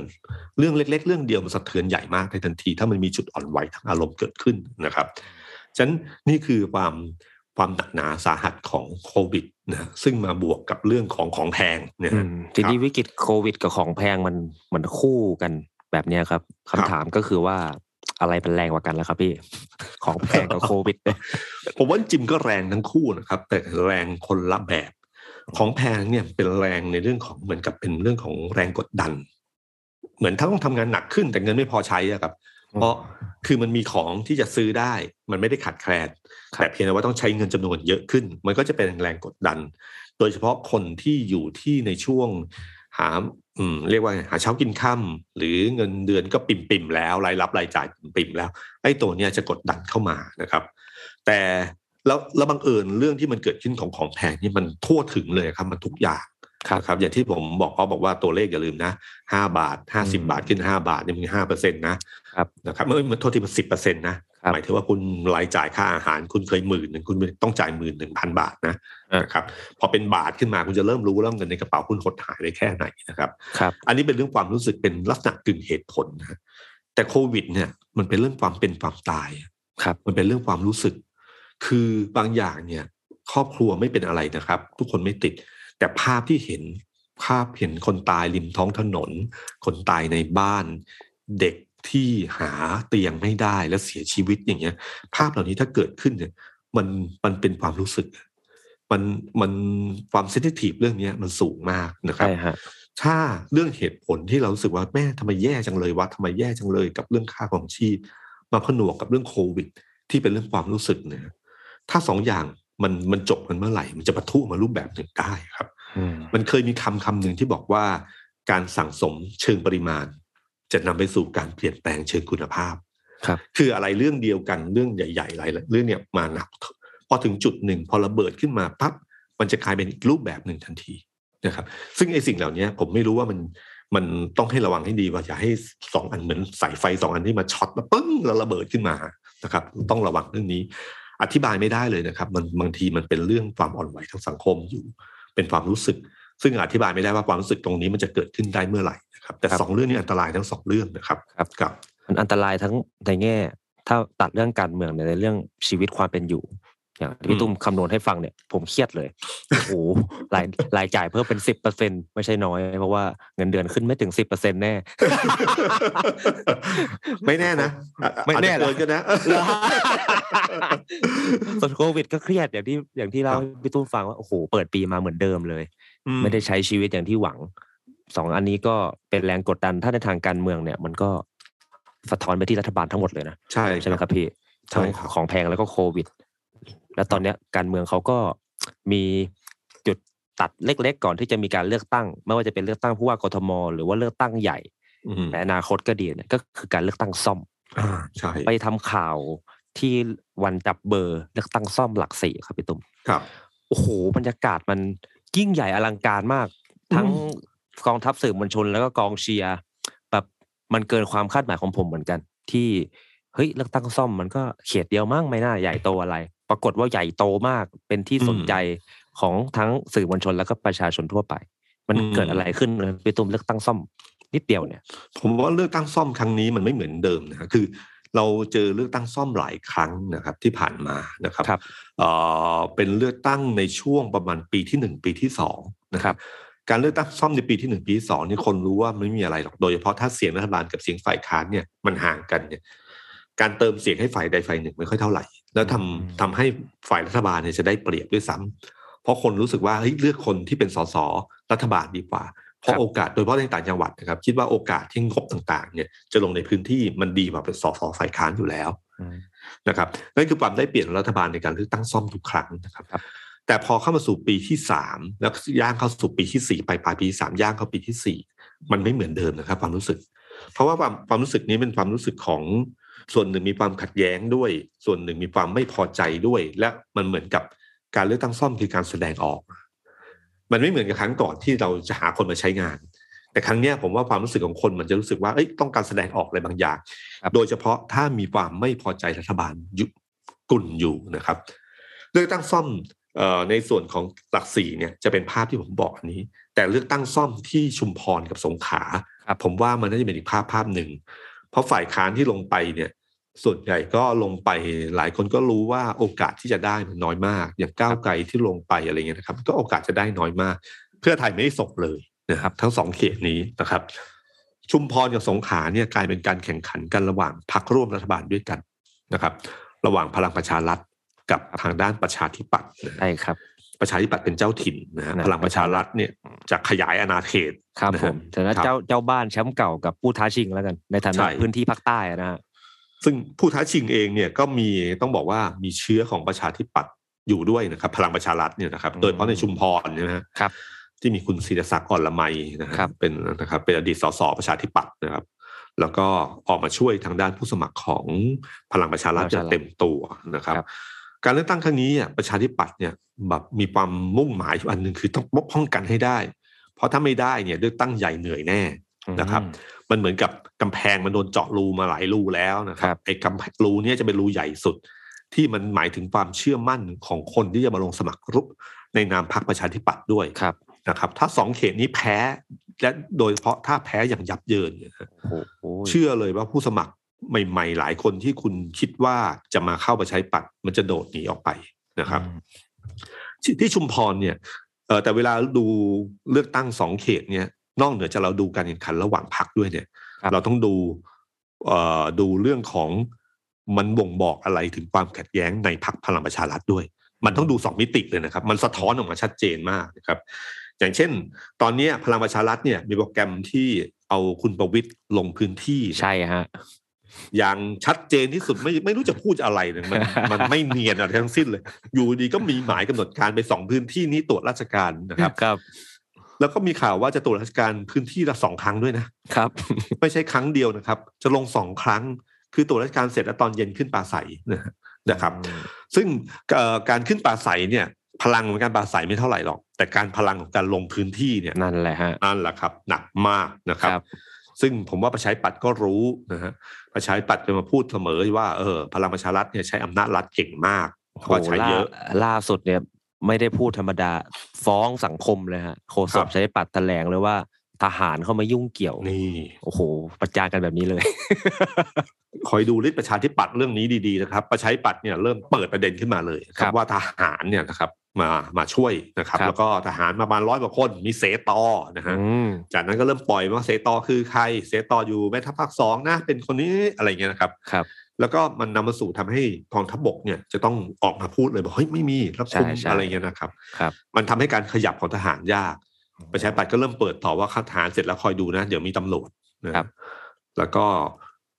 เรื่องเล็ก ๆ เรื่องเดียวมันสะเทือนใหญ่มากในทันที ถ้ามันมีจุดอ่อนไหวทางอารมณ์เกิดขึ้นนะครับฉะนั้นนี่คือความความหนักหนาสาหัสของโควิดนะซึ่งมาบวกกับเรื่องของของแพงเนะอืฮะมทีนี้วิกฤตโควิด กับของแพงมันเหมือนคู่กันแบบเนี้ยครับคำถามก็คือว่าอะไรเป็นแรงกว่ากันแล้วครับพี่ ของแพงกับโควิดเนี่ยผมว่าจิมก็แรงทั้งคู่นะครับ แต่แรงคนละแบบ ของแพงเนี่ยเป็นแรงในเรื่องของเหมือนกับเป็นเรื่องของแรงกดดัน เหมือนถ้าต้องทำงานหนักขึ้นแต่เงินไม่พอใช้อะครับอืมเพราะคือมันมีของที่จะซื้อได้ มันไม่ได้ขาดแคลนครับแต่เพียงแต่ว่าต้องใช้เงินจำนวนเยอะขึ้น มันก็จะเป็นแรงกดดัน โดยเฉพาะคนที่อยู่ที่ในช่วงหาอืมเรียกว่าไงหาเช้ากินค่ำหรือเงินเดือนก็ปิ่มปิ่มๆแล้วรายรับรายจ่ายปิ่มปิ่มๆแล้วไอ้ตัวเนี้ยจะกดดันเข้ามานะครับ แต่ แล้วแล้วบังเอิญเรื่องที่มันเกิดขึ้นของของแพงนี่มันทั่วถึงเลยครับมันทุกอย่างครับนะครับอย่างที่ผมบอกเขาบอกว่าตัวเลขอย่าลืมนะห้าบาทห้าสิอืมบาทขึ้นห้าบาทนี่มันห้าเปอร์เซ็นต์นะครับนะครับเมื่อมันโทษทีมันสิบเปอร์เซ็นต์นะครับหมายถึงว่าคุณรายจ่ายค่าอาหารคุณเคยหมื่นหนึ่งคุณต้องจ่ายหมื่นหนึ่งพันบาทนะอะนะครับพอเป็นบาทขึ้นมาคุณจะเริ่มรู้แล้วเงินในกระเป๋าคุณหดหายไปแค่ไหนนะครับครับอันนี้เป็นเรื่องความรู้สึกเป็นลักษณะกึ่งเหตุผลนะแต่โควิดเนี่ยมันเป็นเรื่องความเป็นความตายครับมันเป็นเรื่องความรู้สึก คือบางอย่างเนี่ยครอบครัวไม่เป็นอะไรนะครับ ทุกคนไม่ติด แต่ภาพที่เห็นภาพเห็นคนตายริมท้องถนน คนตายในบ้านเด็กที่หาเตียงไม่ได้แล้วเสียชีวิตอย่างเงี้ย ภาพเหล่านี้ถ้าเกิดขึ้นเนี่ยมันมันเป็นความรู้สึก มันมันความเซนซิทีฟเรื่องเนี้ยมันสูงมากนะครับใช่ฮะถ้าเรื่องเหตุผลที่เรารู้สึกว่าแม่ทำไมแย่จังเลยวะทำไมแย่จังเลยกับเรื่องค่าของชีพ มาผนวกกับเรื่องโควิด ที่เป็นเรื่องความรู้สึกเนี่ย ถ้าสองอย่างมันมันจบกันเมื่อไหร่ มันจะปะทุมารูปแบบหนึ่งได้ครับอืมมันเคยมีคำคำหนึ่งที่บอกว่า การสั่งสมเชิงปริมาณ จะนำไปสู่การเปลี่ยนแปลงเชิงคุณภาพครับ คืออะไรเรื่องเดียวกันเรื่องใหญ่ๆหลายเรื่องเนี่ยมาหนักพอถึงจุดหนึ่งพอระเบิดขึ้นมาปั๊บมันจะกลายเป็นอีกรูปแบบหนึ่งทันทีนะครับ ซึ่งไอ้สิ่งเหล่านี้ผมไม่รู้ว่ามันมันต้องให้ระวังให้ดีว่าอย่าให้สองอันเหมือนสายไฟสองอันที่มาช็อตแล้วปึ้งแล้วระเบิดขึ้นมานะครับ ต้องระวังเรื่องนี้ อธิบายไม่ได้เลยนะครับ มันบางทีมันเป็นเรื่องความอ่อนไหวทางสังคมอยู่ เป็นความรู้สึก ซึ่งอธิบายไม่ได้ว่าความรู้สึกตรงนี้มันจะเกิดขึ้นได้เมื่อไหร่นะครับ แต่ครับสองเรื่องนี้อันตรายทั้งสองเรื่องนะครับครับครับมันอันตรายทั้งในแง่ ถ้าตัดเรื่องการเมืองเนี่ยในเรื่องชีวิตความเป็นอยู่ อย่างที่อืพี่มตุ้มคำนวณให้ฟังเนี่ย ผมเครียดเลยโอ้โหรายรายจ่ายเพิ่มเป็นสิบเปอร์เซ็นไม่ใช่น้อย เพราะว่าเงินเดือนขึ้นไม่ถึงสิบเปอร์เซ็นแน่ ไม่แน่นะอะไม่แน่อาจจะเกินก็นะเหรอส่วนโควิดก็เครียดอย่างที่อย่างที่เราครับให้พี่ตุ้มฟังว่าโอ้โหเปิดปีมาเหมือนเดิมเลยอืไม่ได้ใช้ชีวิตอย่างที่หวังสองอันนี้ก็เป็นแรงกดดันถ้าในทางการเมืองเนี่ย มันก็สะท้อนไปที่รัฐบาลทั้งหมดเลยนะใช่ใช่ไหมครับพี่ใช่ทั้งครับของแพงแล้วก็โควิด แล้วตอนเนี้ยการเมืองเขาก็มีจุดตัดเล็ก ๆ ก่อนที่จะมีการเลือกตั้ง ไม่ว่าจะเป็นเลือกตั้งผู้ว่ากทม หรือว่าเลือกตั้งใหญ่อืมในอนาคตก็ดีเนี่ยก็คือการเลือกตั้งซ่อมอ่าใช่ไปทำข่าวที่วันจับเบอร์เลือกตั้งซ่อมหลักสี่ครับพี่ตุ้มครับโอ้โหบรรยากาศมันยิ่งใหญ่อลังการมาก ทั้งกองทัพสื่อมวลชนแล้วก็กองเชียร์แบบมันเกินความคาดหมายของผมเหมือนกัน ที่ เฮ้ยเลือกตั้งซ่อมมันก็เขตเดียวมั้งไม่น่าใหญ่โตอะไร ปรากฏว่าใหญ่โตมากเป็นที่สนใจของทั้งสื่อมวลชนแล้วก็ประชาชนทั่วไป มันเกิดอะไรขึ้นพี่ตุ้มเลือกตั้งซ่อมนิดเดียวเนี่ย ผมว่าเลือกตั้งซ่อมครั้งนี้มันไม่เหมือนเดิมนะคือ เราเจอเลือกตั้งซ่อมหลายครั้งนะครับที่ผ่านมานะครับครับเอ่อเป็นเลือกตั้งในช่วงประมาณปีที่หนึ่งปีที่สองนะครับการเลือกตั้งซ่อมในปีที่หนึ่งปีที่สองนี่คนรู้ว่าไม่มีอะไรหรอกโดยเฉพาะถ้าเสียงรัฐบาลกับเสียงฝ่ายค้านเนี่ยมันห่างกันเนี่ย การเติมเสียงให้ฝ่ายใดฝ่ายหนึ่งไม่ค่อยเท่าไหร่ แล้วทำอืมทำให้ฝ่ายรัฐบาลเนี่ยจะได้เปรียบด้วยซ้ำเพราะคนรู้สึกว่าเฮ้ยเลือกคนที่เป็นสสรัฐบาลดีกว่าเพราะโอกาสโดยเฉพาะในต่างจังหวัดนะครับ คิดว่าโอกาสที่งบต่างๆ เนี่ยจะลงในพื้นที่มันดีกว่าเป็นสสฝ่ายค้านอยู่แล้วอืมนะครับนั่นคือความได้เปลี่ยนของรัฐบาลในการเลือกตั้งซ่อมทุกครั้งนะครับครับ แต่พอเข้ามาสู่ปีที่สามแล้วย่างเข้าสู่ปีที่สี่ไปลายปีที่สามย่างเข้าปีที่สี่มันไม่เหมือนเดิมนะครับ ความรู้สึก เพราะว่าความความรู้สึกนี้เป็นความรู้สึกของ ส่วนหนึ่งมีความขัดแย้งด้วย ส่วนหนึ่งมีความไม่พอใจด้วย และมันเหมือนกับการเลือกตั้งซ่อมคือการแสดงออก มันไม่เหมือนกับครั้งก่อนที่เราจะหาคนมาใช้งาน แต่ครั้งเนี้ยผมว่าความรู้สึกของคนมันจะรู้สึกว่าเอ้ยต้องการแสดงออกอะไรบางอย่างครับโดยเฉพาะถ้ามีความไม่พอใจรัฐบาลยุกุ่นอยู่นะครับ เลือกตั้งซ่อมเอ่อในส่วนของหลักสี่เนี่ยจะเป็นภาพที่ผมบอกอันนี้ แต่เลือกตั้งซ่อมที่ชุมพรกับสงขลาครับผมว่ามันน่าจะเป็นอีกภาพภาพหนึ่ง เพราะฝ่ายค้านที่ลงไปเนี่ยส่วนใหญ่ก็ลงไปหลายคนก็รู้ว่าโอกาสที่จะได้มันน้อยมาก อย่างก้าวไกลที่ลงไปอะไรเงี้ยนะครับ ก็โอกาสจะได้น้อยมาก เพื่อไทยไม่ได้ส่งเลยนะครับ ทั้งสองเขตนี้นะครับ ชุมพรกับสงขลาเนี่ยกลายเป็นการแข่งขันกันระหว่างพรรคร่วมรัฐบาลด้วยกันนะครับ ระหว่างพลังประชารัฐกับทางด้านประชาธิปัตย์ใช่ครับ ประชาธิปัตย์เป็นเจ้าถิ่นนะฮะนะพลังประชารัฐเนี่ยจะขยายอาณาเขตครับนะผฮะมแต่ว่าครับเจ้าเจ้าบ้านแชมป์เก่ากับผู้ท้าชิงแล้วกัน ในฐาใช่นะพื้นที่ภาคใต้อะนะฮะซึ่งผู้ท้าชิงเองเนี่ยก็มีต้องบอกว่ามีเชื้อของประชาธิปัตย์อยู่ด้วยนะครับพลังประชารัฐเนี่ยนะครับอืมโดยเฉพาะในชุมพรเนี่ยนะฮะครับที่มีคุณศิรศักดิ์อ่อนละไมนะฮะครับเป็นนะครับเป็นอดีตสสประชาธิปัตย์นะครับ แล้วก็ออกมาช่วยทางด้านผู้สมัครของพลังประชารัฐอย่างเต็มตัวนะครับครับ การเลือกตั้งครั้งนี้อะประชาธิปัตย์เนี่ยแบบมีความมุ่งหมายอยู่อันหนึ่งคือต้องป้องกันให้ได้ เพราะถ้าไม่ได้เนี่ยเลือกตั้งใหญ่เหนื่อยแน่นะครับ มันเหมือนกับกำแพงมันโดนเจาะรูมาหลายรูแล้วนะคครัรับบไอ้กำแพงรูเนี้จะเป็นรูใหญ่สุด ที่มันหมายถึงความเชื่อมั่นของคนที่จะมาลงสมัครรุในนามพรรคประชาธิปัตย์ด้วยครับนะครับ ถ้าสองเขตนี้แพ้และโดยเฉพาะถ้าแพ้อย่างยับเยินเนี่ยฮะโอ้โหเชื่อเลยว่าผู้สมัคร ใหม่ๆ หลายคนที่คุณคิดว่าจะมาเข้าประชาธิปัตย์มันจะโดดหนีออกไปนะครับอืมที่ที่ชุมพรเนี่ยเออแต่เวลาดูเลือกตั้งสองเขตเนี่ย นอกเหนือจากเราดูการแข่งขันระหว่างพรรคด้วยเนี่ยครับเราต้องดูเอ่อดูเรื่องของมันบ่งบอกอะไรถึงความขัดแย้งในพรรคพลังประชารัฐด้วย มันต้องดูสองมิติเลยนะครับ มันสะท้อนออกมาชัดเจนมากนะครับ อย่างเช่น ตอนเนี้ยพลังประชารัฐเนี่ยมีโปรแกรมที่เอาคุณประวิตยลงพื้นที่ใช่ฮะ อย่างชัดเจนที่สุดไม่ไม่รู้จะพูดอะไรเลยมันมันไม่เนียนอะไรทั้งสิ้นเลย อยู่ดีก็มีหมายกำหนดการไปสองพื้นที่นี้ตรวจราชการนะครับครับ แล้วก็มีข่าวว่าจะตรวจราชการพื้นที่ละสองครั้งด้วยนะครับ ไม่ใช่ครั้งเดียวนะครับ จะลงสองครั้ง คือตรวจราชการเสร็จแล้วตอนเย็นขึ้นปราศัยนะฮะนะครับ ซึ่งเอ่อการขึ้นปราศัยเนี่ย พลังของการปราศัยไม่เท่าไหร่หรอก แต่การพลังของการลงพื้นที่เนี่ยนั่นแหละฮะนั่นแหละครับ หนักมากนะครับครับ ซึ่งผมว่าประชาธิปัตย์ก็รู้นะฮะประชาธิปัตย์จะมาพูดเสมอว่าเออพลังประชารัฐเนี่ยใช้อำนาจรัฐเก่งมากโอ้โหก็ใช้เยอะล่าล่าสุดเนี่ยไม่ได้พูดธรรมดาฟ้องสังคมเลยฮะโฆษครักบใช้ปัดแถลงเลยว่าทหารเข้ามายุ่งเกี่ยวนี่โอ้โห ประจานกันแบบนี้เลย คอยดูฤทธิประชาธิปัตย์เรื่องนี้ดีๆนะครับ ประชาธิปัตย์เนี่ยเริ่มเปิดประเด็นขึ้นมาเลยคครัรับบว่าทหารเนี่ยนะครับ มามาช่วยนะครับครับ แล้วก็ทหารมาประมาณร้อยกว่าคนมีเสตอนะฮะอืมจากนั้นก็เริ่มปล่อยว่าเสตอคือใคร เสตออยู่แม่ทัพภาคสองนะเป็นคนนี้อะไรเงี้ยนะครับครับ แล้วก็มันนำมาสู่ทำให้กองทัพบกเนี่ยจะต้องออกมาพูดเลยบอกเฮ้ยไม่มีรับคุมใช่ใช่อะไรเงี้ยนะครับครับ มันทำให้การขยับของทหารยากประชาธิปัตย์ก็เริ่มเปิดต่อว่าข้าทหารเสร็จแล้วคอยดูนะ เดี๋ยวมีตำรวจนะครับ แล้วก็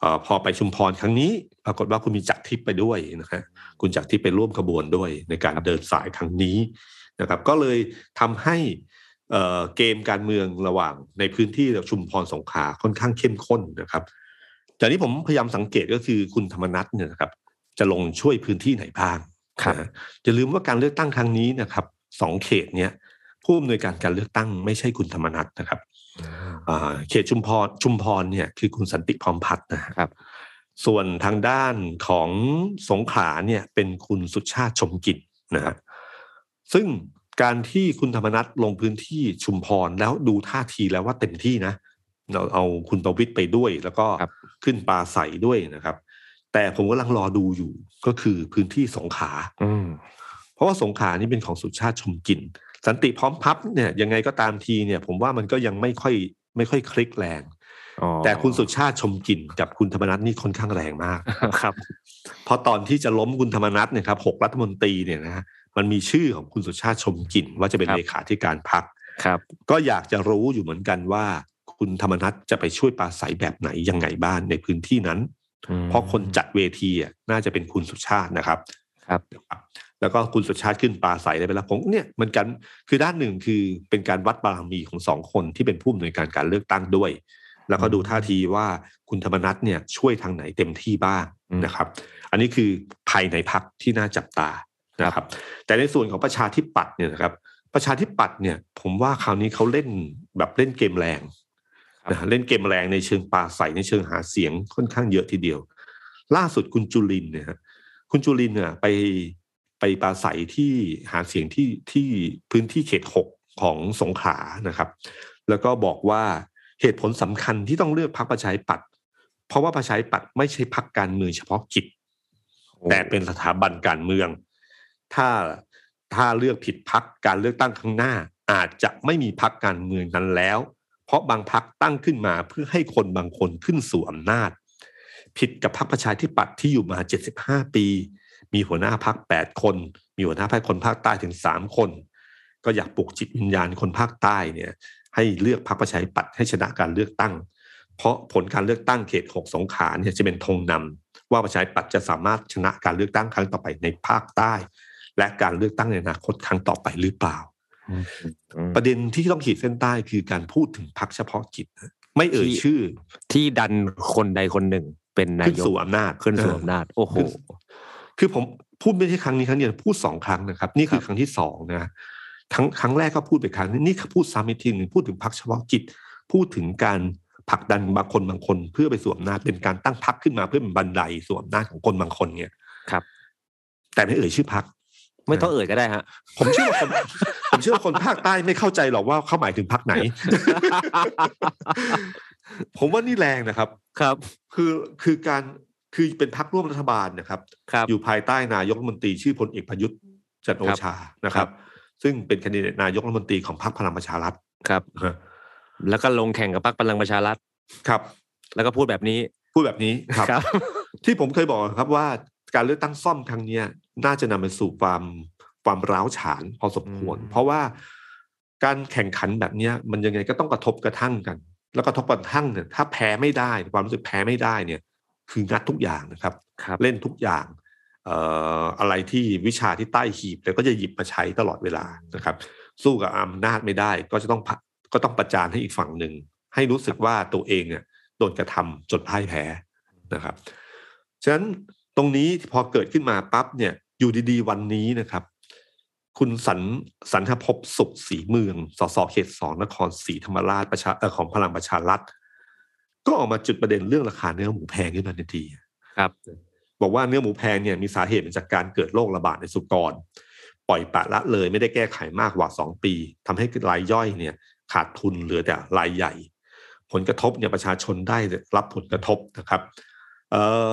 เอ่อพอไปชุมพรครั้งนี้ ปรากฏว่าคุณมีจักรทิพย์ไปด้วยนะฮะคุณจักรทิพย์ไปร่วมขบวนด้วยในการเดินสายครั้งนี้นะครับ ก็เลยทำให้เอ่อเกมการเมืองระหว่างในพื้นที่ชุมพรสงขลาค่อนข้างเข้มข้นนะครับจากนี้ผมพยายามสังเกตก็คือคุณธรรมนัฐเนี่ยนะครับ จะลงช่วยพื้นที่ไหนบ้างครับนะฮะอย่าลืมว่าการเลือกตั้งครั้งนี้นะครับสองเขตเนี้ยผู้อำนวยการการเลือกตั้งไม่ใช่คุณธรรมนัฐนะครับอ่าเขตชุมพรชุมพรเนี่ยคือคุณสันติพร้อมพัฒน์นะฮะครับ ส่วนทางด้านของสงขลาเนี่ยเป็นคุณสุชาติชมกิจนะครับซึ่งการที่คุณธรรมนัฐลงพื้นที่ชุมพรแล้วดูท่าทีแล้วว่าเต็มที่นะเราเอาคุณประวิตยไปด้วยแล้วก็ครับขึ้นปลาใสด้วยนะครับ แต่ผมกำลังรอดูอยู่ก็คือพื้นที่สงขลาอืมเพราะว่าสงขลานี่เป็นของสุชาติชมกลิ่นสันติพร้อมพับเนี่ยยังไงก็ตามทีเนี่ย ผมว่ามันก็ยังไม่ค่อยไม่ค่อยคลิกแรงอ๋อ แต่คุณสุชาติชมกลิ่นกับคุณธรรมนัฐนี่ค่อนข้างแรงมากครับเพราะตอนที่จะล้มคุณธรรมนัฐเนี่ยครับหกรัฐมนตรีเนี่ยนะฮะมันมีชื่อของคุณสุชาติชมกลิ่นว่าจะเป็นครับเลขาธิการพักครับ ก็อยากจะรู้อยู่เหมือนกันว่า คุณธรรมนัฐจะไปช่วยปราศัยแบบไหนยังไงบ้างในพื้นที่นั้นอืมเพราะคนจัดเวทีอะน่าจะเป็นคุณสุชาตินะครับ ครับนะครับแล้วก็คุณสุชาติขึ้นปลาใสได้ไปแล้วผมเนี่ยมันกันคือด้านหนึ่งคือเป็นการวัดบารมีของสองคนที่เป็นผู้อำนวยการการเลือกตั้งด้วย แล้วก็ดูท่าทีว่าคุณธรรมนัฐเนี่ยช่วยทางไหนเต็มที่บ้างอืมนะครับ อันนี้คือภายในพักที่น่าจับตานะครับ แต่ในส่วนของประชาธิปัตย์เนี่ยนะครับ ประชาธิปัตย์เนี่ย ผมว่าคราวนี้เขาเล่นแบบเล่นเกมแรงครับนะเล่นเกมแรงในเชิงปราศัยในเชิงหาเสียงค่อนข้างเยอะทีเดียว ล่าสุดคุณจุลินทร์เนี่ยฮะคุณจุลินทร์เนี่ยไปไปปราศัยที่หาเสียงที่ที่พื้นที่เขตหกของสงขลานะครับ แล้วก็บอกว่า เหตุผลสำคัญที่ต้องเลือกพรรคประชาธิปัตย์เพราะว่าประชาธิปัตย์ไม่ใช่พรรคการเมืองเฉพาะกิจ แต่เป็นสถาบันการเมือง ถ้าถ้าเลือกผิดพักการเลือกตั้งข้างหน้า อาจจะไม่มีพักการเมืองนั้นแล้ว เพราะบางพักตั้งขึ้นมาเพื่อให้คนบางคนขึ้นสู่อำนาจ ผิดกับพักประชาธิปัตย์ที่อยู่มา 75 ปี มีหัวหน้าพัก8คน มีหัวหน้าพักคนภาคใต้ถึง3คน ก็อยากปลุกจิตวิญญาณคนภาคใต้เนี่ย ให้เลือกพรรคประชาธิปัตย์ให้ชนะการเลือกตั้ง เพราะผลการเลือกตั้งเขต6สงขลาเนี่ยจะเป็นธงนำว่าประชาธิปัตย์จะสามารถชนะการเลือกตั้งครั้งต่อไปในภาคใต้ และการเลือกตั้งในอนาคตครั้งต่อไปหรือเปล่าอืมอืมประเด็นที่ต้องขีดเส้นใต้คือการพูดถึงพรรคเฉพาะกิจนะไม่เอ่ยที่ชื่อ ที่ดันคนใดคนหนึ่งเป็นนาขึ้นยกสู่อำนาจขึ้นสู่เอออำนาจโอ้โหขึ้นคือผมพูดไม่ใช่ครั้งนี้ครั้งเดียวพูดสองครั้งนะครับ นี่คือครับครั้งที่สองนะ ครั้งครั้งแรกก็พูดไปครั้งนึงนี่คือพูดซ้ำอีกทีหนึ่งพูดถึงพรรคเฉพาะกิจพูดถึงการผลักดันบางคนบางคน เพื่อไปสู่อำนาจเป็นการตั้งพรรคขึ้นมาเพื่อเป็นบันไดสู่อำนาจของคนบางคนเนี่ยครับ แต่ไม่เอ่ยชื่อพรรคไม่ต้องเอ่ยก็ได้ฮะ ผมเชื่อว่าคนผมเชื่อว่าคนภาคใต้ไม่เข้าใจหรอกว่าเขาหมายถึงพรรคไหน ผมว่านี่แรงนะครับ ครับ คือคือการคือเป็นพรรคร่วมรัฐบาลนะครับครับอยู่ภายใต้นายกรัฐมนตรีชื่อพลเอกประยุทธ์จันทร์โอชานะครับ ซึ่งเป็นแคนดิเดตนายกรัฐมนตรีของพรรคพลังประชารัฐครับนะฮะแล้วก็ลงแข่งกับพรรคพลังประชารัฐครับ แล้วก็พูดแบบนี้พูดแบบนี้ครับครับที่ผมเคยบอกครับว่าการเลือกตั้งซ่อมครั้งเนี้ยน่าจะนำไปสู่ความความร้าวฉานพอสมควรอืมเพราะว่าการแข่งขันแบบเนี้ยมันยังไงก็ต้องกระทบกระทั่งกัน แล้วกระทบกระทั่งเนี่ยถ้าแพ้ไม่ได้ ความรู้สึกแพ้ไม่ได้เนี่ย คืองัดทุกอย่างนะครับครับเล่นทุกอย่างเอะไรที่วิชาที่ใต้หีบแล้วก็จะหยิบมาใช้ตลอดเวลานะครับ สู้กับอำนาจไม่ได้ ก็จะต้องก็ต้องประจานให้อีกฝั่งหนึ่งให้รู้สึกว่าตัวเองเนี่ยโดนกระทำจนพ่ายแพ้นะครับ ฉะนั้นตรงนี้พอเกิดขึ้นมาปั๊บเนี่ยอยู่ดีๆ วันนี้นะครับ คุณสันสันทภพสุขศรีเมืองสสเขตสองนครศรีธรรมราชประชาของพลังประชารัฐก็ออกมาจุดประเด็นเรื่องราคาเนื้อหมูแพงขึ้นมาทันทีครับ บอกว่าเนื้อหมูแพงเนี่ยมีสาเหตุมาจากการเกิดโรคระบาดในสุกร ปล่อยปละละเลยไม่ได้แก้ไขมากกว่าสองปีทำให้รายย่อยเนี่ยขาดทุนเหลือแต่รายใหญ่ ผลกระทบเนี่ยประชาชนได้รับผลกระทบนะครับเอ่อ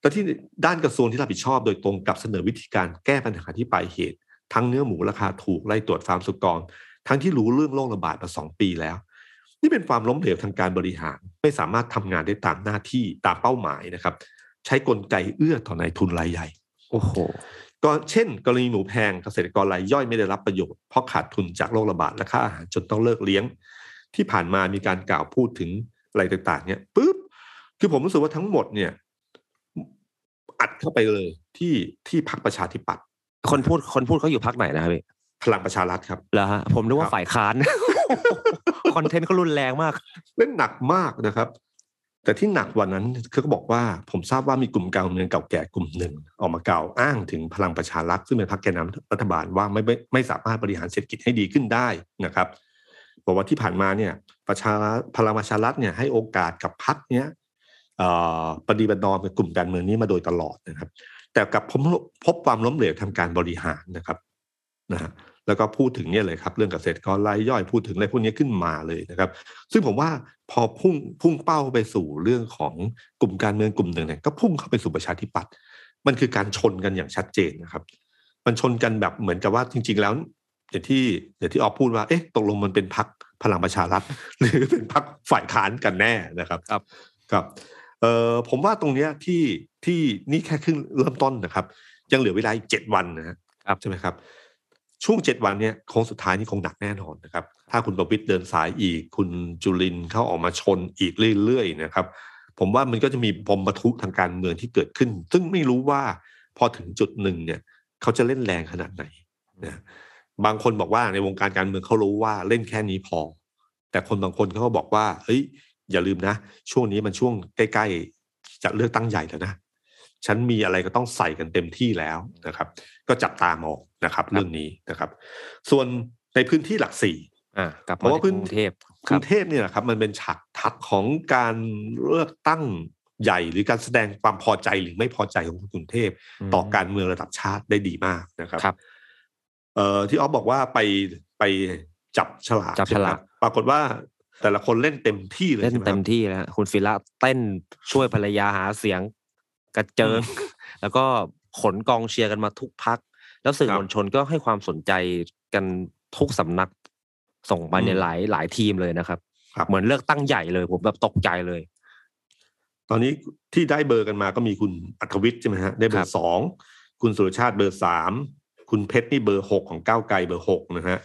แล้วที่ด้านกระทรวงที่รับผิดชอบโดยตรงกับเสนอวิธีการแก้ปัญหาที่ปลายเหตุ ทั้งเนื้อหมูราคาถูกไล่ตรวจฟาร์มสุกร ทั้งที่รู้เรื่องโรคระบาดมาสองปีแล้ว นี่เป็นความล้มเหลวทางการบริหาร ไม่สามารถทำงานได้ตามหน้าที่ตามเป้าหมายนะครับ ใช้กลไกเอื้อต่อนายทุนรายใหญ่ โอ้โห ก็เช่น กรณีหมูแพงเกษตรกรรายย่อยไม่ได้รับประโยชน์เพราะขาดทุนจากโรคระบาดและค่าอาหารจนต้องเลิกเลี้ยง ที่ผ่านมามีการกล่าวพูดถึงอะไรต่างๆ เนี่ยปุ๊บคือผมรู้สึกว่าทั้งหมดเนี่ยอัดเข้าไปเลยที่ที่พักประชาธิปัตย์คนพูดคนพูดเขาอยู่พักไหนนะครับพี่พลังประชารัฐครับเหรอฮะผมนึกคว่ารับฝ่ายค้านคอนเทนต์เขารุนแรงมาก เล่นหนักมากนะครับ แต่ที่หนักกวันนั้นเขาก็บอกว่าผมทราบว่ามีกลุ่มการเมืองเก่าแก่กลุ่มหนึ่ง ออกมากล่าวอ้างถึงพลังประชารัฐซึ่งเป็นพรรคแกนนำรัฐบาลว่าไม่ไม่ไม่สามารถบริหารเศรษฐกิจให้ดีขึ้นได้นะครับบอกว่าที่ผ่านมาเนี่ยประชารัฐพลังประชารัฐเนี่ยให้โอกาสกับพรรคเนี้ยปฏิบัตินอมกับกลุ่มการเมืองนี้มาโดยตลอดนะครับ แต่กับพบพบความล้มเหลวทางการบริหารนะครับนะฮะ แล้วก็พูดถึงเนี่ยเลยครับเรื่องเกษตรกรรายย่อยพูดถึงอะไรพวกนี้ขึ้นมาเลยนะครับ ซึ่งผมว่าพอพุ่งพุ่งเป้าไปสู่เรื่องของกลุ่มการเมืองกลุ่มหนึ่งเนี่ยก็พุ่งเข้าไปสู่ประชาธิปัตย์มันคือการชนกันอย่างชัดเจนนะครับ มันชนกันแบบเหมือนกับว่าจริง ๆ แล้วอย่างที่อย่างที่ออฟพูดว่าเอ๊ะตกลงมันเป็นพักพลังประชารัฐหรือเป็นพักฝ่ายค้านกันแน่นะครับครับครับเอ่อผมว่าตรงเนี้ยที่ที่นี่แค่ครึ่งเริ่มต้นนะครับ ยังเหลือเวลาอีกเจ็ดวันนะฮะครับใช่ไหมครับ ช่วงเจ็ดวันเนี่ยโค้งสุดท้ายนี่คงหนักแน่นอนนะครับ ถ้าคุณประวิตรเดินสายอีก คุณจุลินทร์เข้าออกมาชนอีกเรื่อยๆนะครับ ผมว่ามันก็จะมีปมประทุทางการเมืองที่เกิดขึ้น ซึ่งไม่รู้ว่าพอถึงจุดหนึ่งเนี่ย เขาจะเล่นแรงขนาดไหนนะบางคนบอกว่าในวงการการเมืองเขารู้ว่าเล่นแค่นี้พอ แต่คนบางคนเขาก็บอกว่าเฮ้ยอย่าลืมนะ ช่วงนี้มันช่วงใกล้ๆจะเลือกตั้งใหญ่แล้วนะฉันมีอะไรก็ต้องใส่กันเต็มที่แล้วนะครับ ก็จับตามอง นะครับ เรื่องนี้นะครับ ส่วนในพื้นที่หลักสี่อ่ากลับเพราะมาว่าที่พื้นกรุงเทพกครุรับงเทพเนี่ยนะครับ มันเป็นฉากทัดของการเลือกตั้งใหญ่หรือการแสดงความพอใจหรือไม่พอใจของคนกรุงเทพต่อการเมืองระดับชาติได้ดีมากนะครับครับเอ่อที่ออฟบอกว่าไปไปจับฉลากจับฉลากใช่ไหมปรากฏว่าแต่ละคนเล่นเต็มที่เลยเล่นใช่ไหมคเต็รับมที่แล้วคุณฟิละเต้นช่วยภรรยาหาเสียงกระเจิง แล้วก็ขนกองเชียร์กันมาทุกพัก แล้วสื่อครับมวลชนก็ให้ความสนใจกันทุกสำนักส่งไปในอืมหลายหลายทีมเลยนะครับครับ เหมือนเลือกตั้งใหญ่เลยผมแบบตกใจเลย ตอนนี้ที่ได้เบอร์กันมาก็มีคุณอัธวิทย์ใช่ไหมฮะได้เบอครัร์บสองคุณสุรชาติเบอร์สามคุณเพชรนี่เบอร์หกของก้าวไกลเบอร์หกนะฮะ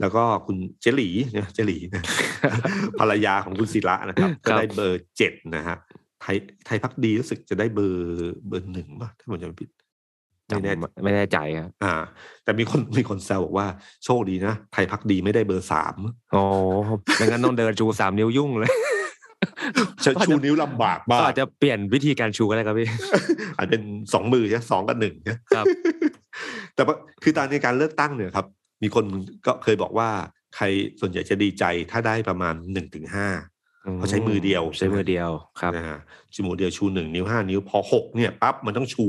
แล้วก็คุณเจหลีเนี่ยเจหลีนะภรรยาของคุณศิระนะครับ ก็ได้เบอร์เจ็ดนะฮะไทยไทยพักดีรู้สึกจะได้เบอร์เบอร์หนึ่งป่ะถ้าผมจำไม่ผิดไม่แน่ จำไม่แน่ใจครับอ่า แต่มีคนมีคนแซวบอกว่าโชคดีนะไทยพักดีไม่ได้เบอร์สามโอ้ไม่งั้นต้องเดินชูสามนิ้วยุ่งเลยชูนิ้วลำบากมาก็กอาจจะเปลี่ยนวิธีการชูก็ได้ครับพี่อาจเป็นสองมือใช่ไหมสองกับหนึ่งเนี่ยครับ แต่ว่าคือตอนในการเลือกตั้งเนี่ยครับ มีคนก็เคยบอกว่าใครส่วนใหญ่จะดีใจถ้าได้ประมาณหนึ่งถึงห้าเขาใช้มือเดียว ใช้มือเดียวครับนะฮะชูมือเดียวชูหนึ่งนิ้วห้านิ้วพอหกเนี่ยปั๊บมันต้องชู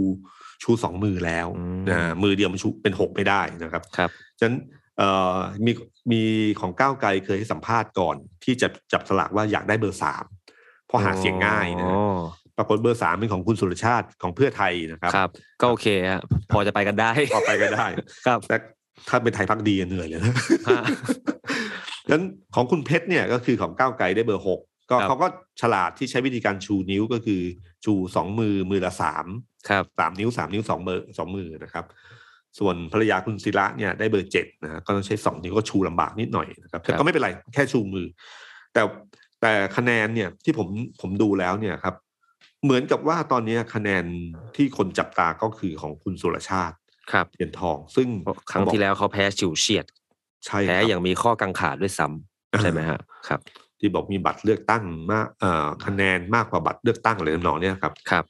ชูสองมือแล้วอืมนะมือเดียวมันชูเป็นหกไม่ได้นะครับครับฉะนั้นเอ่อมีมีของก้าวไกลเคยให้สัมภาษณ์ก่อน ที่จะจับสลากว่าอยากได้เบอร์สามเพราะหาเสียงง่ายนะอ๋อปรากฏเบอร์สามเป็นของคุณสุรชาติของเพื่อไทยนะครับครับ ก็โอเคฮะพอจะไปกันได้พอไปก็ได้ครับแต่ถ้าเป็นไทยพักดีเหนื่อยเลยนะฮะฉะนั้นของคุณเพชรเนี่ยก็คือของก้าวไกลได้เบอร์หกก็ครับเขาก็ฉลาดที่ใช้วิธีการชูนิ้วก็คือชูสองมือมือละสาม ครับสามนิ้วสามนิ้วสองเบอร์สองมือนะครับ ส่วนภรรยาคุณศิระเนี่ยได้เบอร์เจ็ดนะฮะก็ต้องใช้สองนิ้วก็ชูลำบากนิดหน่อยนะครับแต่ครัก็บไม่เป็นไรแค่ชูมือ แต่แต่คะแนนเนี่ยที่ผมผมดูแล้วเนี่ยครับ เหมือนกับว่าตอนนี้คะแนนที่คนจับตาก็คือของคุณสุรชาติครับเหรียญทอง ซึ่งครั้งที่แล้วเขาแพ้ฉิวเฉียดใช่แพ้ครับอย่างมีข้อกังขาด้วยซ้ำใช่ไหมฮะครับ ที่บอกมีบัตรเลือกตั้งมากเอ่อคะแนนมากกว่าบัตรเลือกตั้งอะไรทำนองเนี้ยครับครับ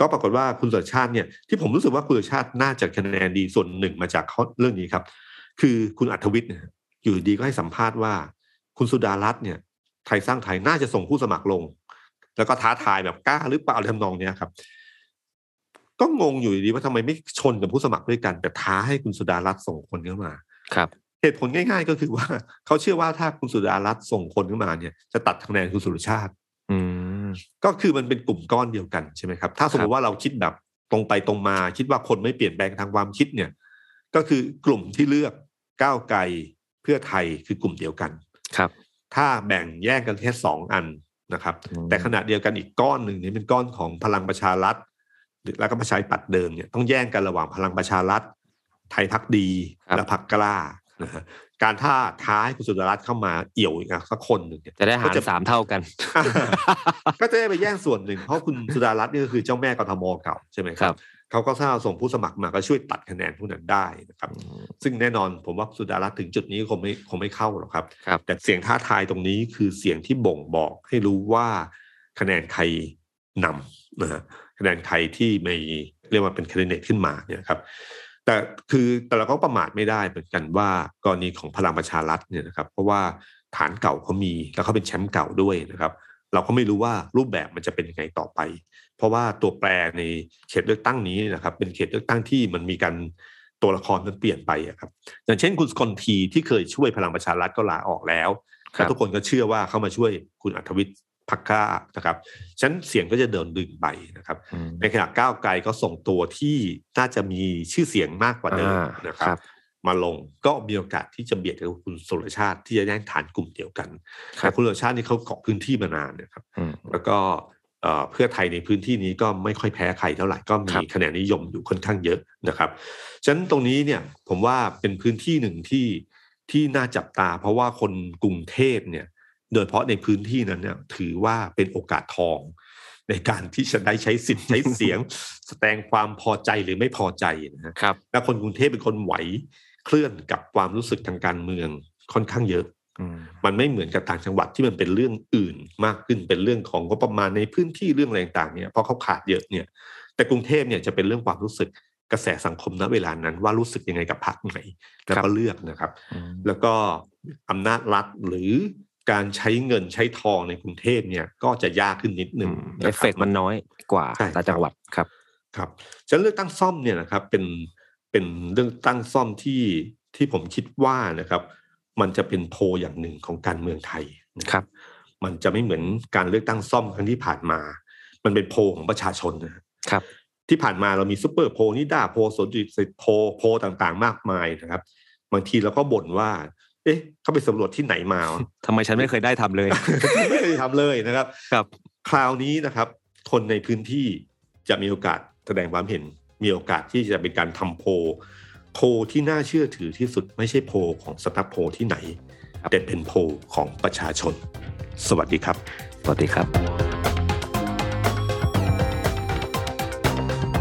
ก็ปรากฏว่าคุณสุรชาติเนี่ยที่ผมรู้สึกว่าคุณสุรชาติน่าจะคะแนนดีส่วนหนึ่งมาจากข้อเรื่องนี้ครับ คือคุณอัธวิทย์เนี่ยอยู่ดีก็ให้สัมภาษณ์ว่า คุณสุดารัตน์เนี่ยไทยสร้างไทยน่าจะส่งผู้สมัครลง แล้วก็ท้าทายแบบกล้าหรือเปล่าอะไรทำนองเนี้ยครับ ก็งงอยู่ดีว่าทำไมไม่ชนกับผู้สมัครด้วยกัน แต่ท้าให้คุณสุดารัตน์ส่งคนเข้ามาครับเหตุผลง่าย ๆ ก็คือว่าเขาเชื่อว่าถ้าคุณสุดารัตน์ส่งคนเข้ามาเนี่ย จะตัดคะแนนคุณสุรชาติ อืม ก็คือมันเป็นกลุ่มก้อนเดียวกันใช่ไหมครับ ถ้าสมมติว่าเราคิดแบบตรงไปตรงมา คิดว่าคนไม่เปลี่ยนแปลงทางความคิดเนี่ย ก็คือกลุ่มที่เลือกก้าวไกลเพื่อไทยคือกลุ่มเดียวกันครับ ถ้าแบ่งแยกกันแค่สองอันนะครับอืมแต่ขณะเดียวกันอีกก้อนหนึ่งเนี่ยเป็นก้อนของพลังประชารัฐหรือแล้วก็ประชาธิปัตย์เดิมเนี่ยต้องแย่งกันระหว่างพลังประชารัฐไทยพักดีครับและพักกล้านะฮะ การท่าท้าให้คุณสุดารัตน์เข้ามาเอี่ยวอีกสักคนหนึ่งเนี่ยจะได้หารก็จะสามเท่ากัน ก็จะได้ไปแย่งส่วนหนึ่งเพราะคุณสุดารัตน์นี่ก็คือเจ้าแม่กทมเก่าใช่ไหมคครัรับบเขาก็ถ้าส่งผู้สมัครมาก็ช่วยตัดคะแนนพวกนั้นได้นะครับ ซึ่งแน่นอนผมว่าสุดารัตน์ถึงจุดนี้คงไม่คงไม่เข้าหรอกครับครับแต่เสียงท้าทายตรงนี้คือเสียงที่บ่งบอกให้รู้ว่าคะแนนใครนำนะฮะคะแนนใครที่ไม่เรียกว่าเป็นคะแนนขึ้นมาเนี่ยครับ แต่คือแต่เราก็ประมาทไม่ได้เหมือนกันว่ากรณีของพลังประชารัฐเนี่ยนะครับ เพราะว่าฐานเก่าเขามีแล้วเขาเป็นแชมป์เก่าด้วยนะครับ เราก็ไม่รู้ว่ารูปแบบมันจะเป็นยังไงต่อไป เพราะว่าตัวแปรในเขตเลือกตั้งนี้นะครับ เป็นเขตเลือกตั้งที่มันมีการตัวละครมันเปลี่ยนไปอะครับอย่างเช่นคุณสกลทีที่เคยช่วยพลังประชารัฐก็ลาออกแล้วครับและทุกคนก็เชื่อว่าเข้ามาช่วยคุณอัธวิทย์ พักกล้านะครับฉะนันเสียงก็จะเดินดึงไปนะครับอืมในขณะก้าวไกลก็ส่งตัวที่น่าจะมีชื่อเสียงมากกว่าเดิมอ่านะครับครับ มาลงก็มีโอกาสที่จะเบียดกับคุณสุรชาติที่จะแย่งฐานกลุ่มเดียวกันครับแต่คุณสุรชาตินี่เขาเกาะพื้นที่มานานนะครับอืมแล้วก็เอ่อเพื่อไทยในพื้นที่นี้ก็ไม่ค่อยแพ้ใครเท่าไหร่ก็มีครับคะแนนนิยมอยู่ค่อนข้างเยอะนะครับฉะนั้นตรงนี้เนี่ยผมว่าเป็นพื้นที่หนึ่งที่ที่น่าจับตา เพราะว่าคนกรุงเทพเนี่ย โดยเฉพาะในพื้นที่นั้นเนี่ยถือว่าเป็นโอกาสทอง ในการที่จะได้ใช้สิทธิ์ใช้เสียง แสดงความพอใจหรือไม่พอใจนะฮะครับและคนกรุงเทพเป็นคนไหวเคลื่อนกับความรู้สึกทางการเมืองค่อนข้างเยอะอืมมันไม่เหมือนกับต่างจังหวัดที่มันเป็นเรื่องอื่นมากขึ้นเป็นเรื่องของงบประมาณในพื้นที่เรื่องอะไรต่างๆเนี่ยเพราะเขาขาดเยอะเนี่ย แต่กรุงเทพเนี่ยจะเป็นเรื่องความรู้สึกกระแสสังคมณเวลานั้น ว่ารู้สึกยังไงกับพรรคไหนแล้วครัก็บเลือกนะครับอืมแล้วก็อำนาจรัฐหรือ การใช้เงินใช้ทองในกรุงเทพเนี่ยก็จะยากขึ้นนิดหนึ่งเอฟเฟกต์มันน้อยกว่าใช่ต่างจังหวัดครับครับฉะนั้นเลือกตั้งซ่อมเนี่ยนะครับเป็นเป็นเรื่องตั้งซ่อมที่ที่ผมคิดว่านะครับ มันจะเป็นโพลอย่างหนึ่งของการเมืองไทยนะครับ มันจะไม่เหมือนการเลือกตั้งซ่อมครั้งที่ผ่านมา มันเป็นโพลของประชาชนนะครับครับ ที่ผ่านมาเรามีซูเปอร์โพลนิด้าโพลสวนดุสิตโพลโพลต่างๆ มากมายนะครับ บางทีเราก็บ่นว่า เอ๊ะเขาไปสำรวจที่ไหนมาวะทำไมฉันไม่เคยได้ทำเลย ไม่เคยทำเลยนะครับ ครับ คราวนี้นะครับ คนในพื้นที่จะมีโอกาสแสดงความเห็น มีโอกาสที่จะเป็นการทำโพลโพลที่น่าเชื่อถือที่สุดไม่ใช่โพลของสำนักโพลที่ไหนครับแต่เป็นโพลของประชาชน สวัสดีครับ สวัสดีครับ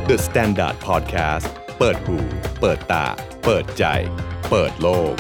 The Standard Podcast เปิดหู เปิดตา เปิดใจ เปิดโลก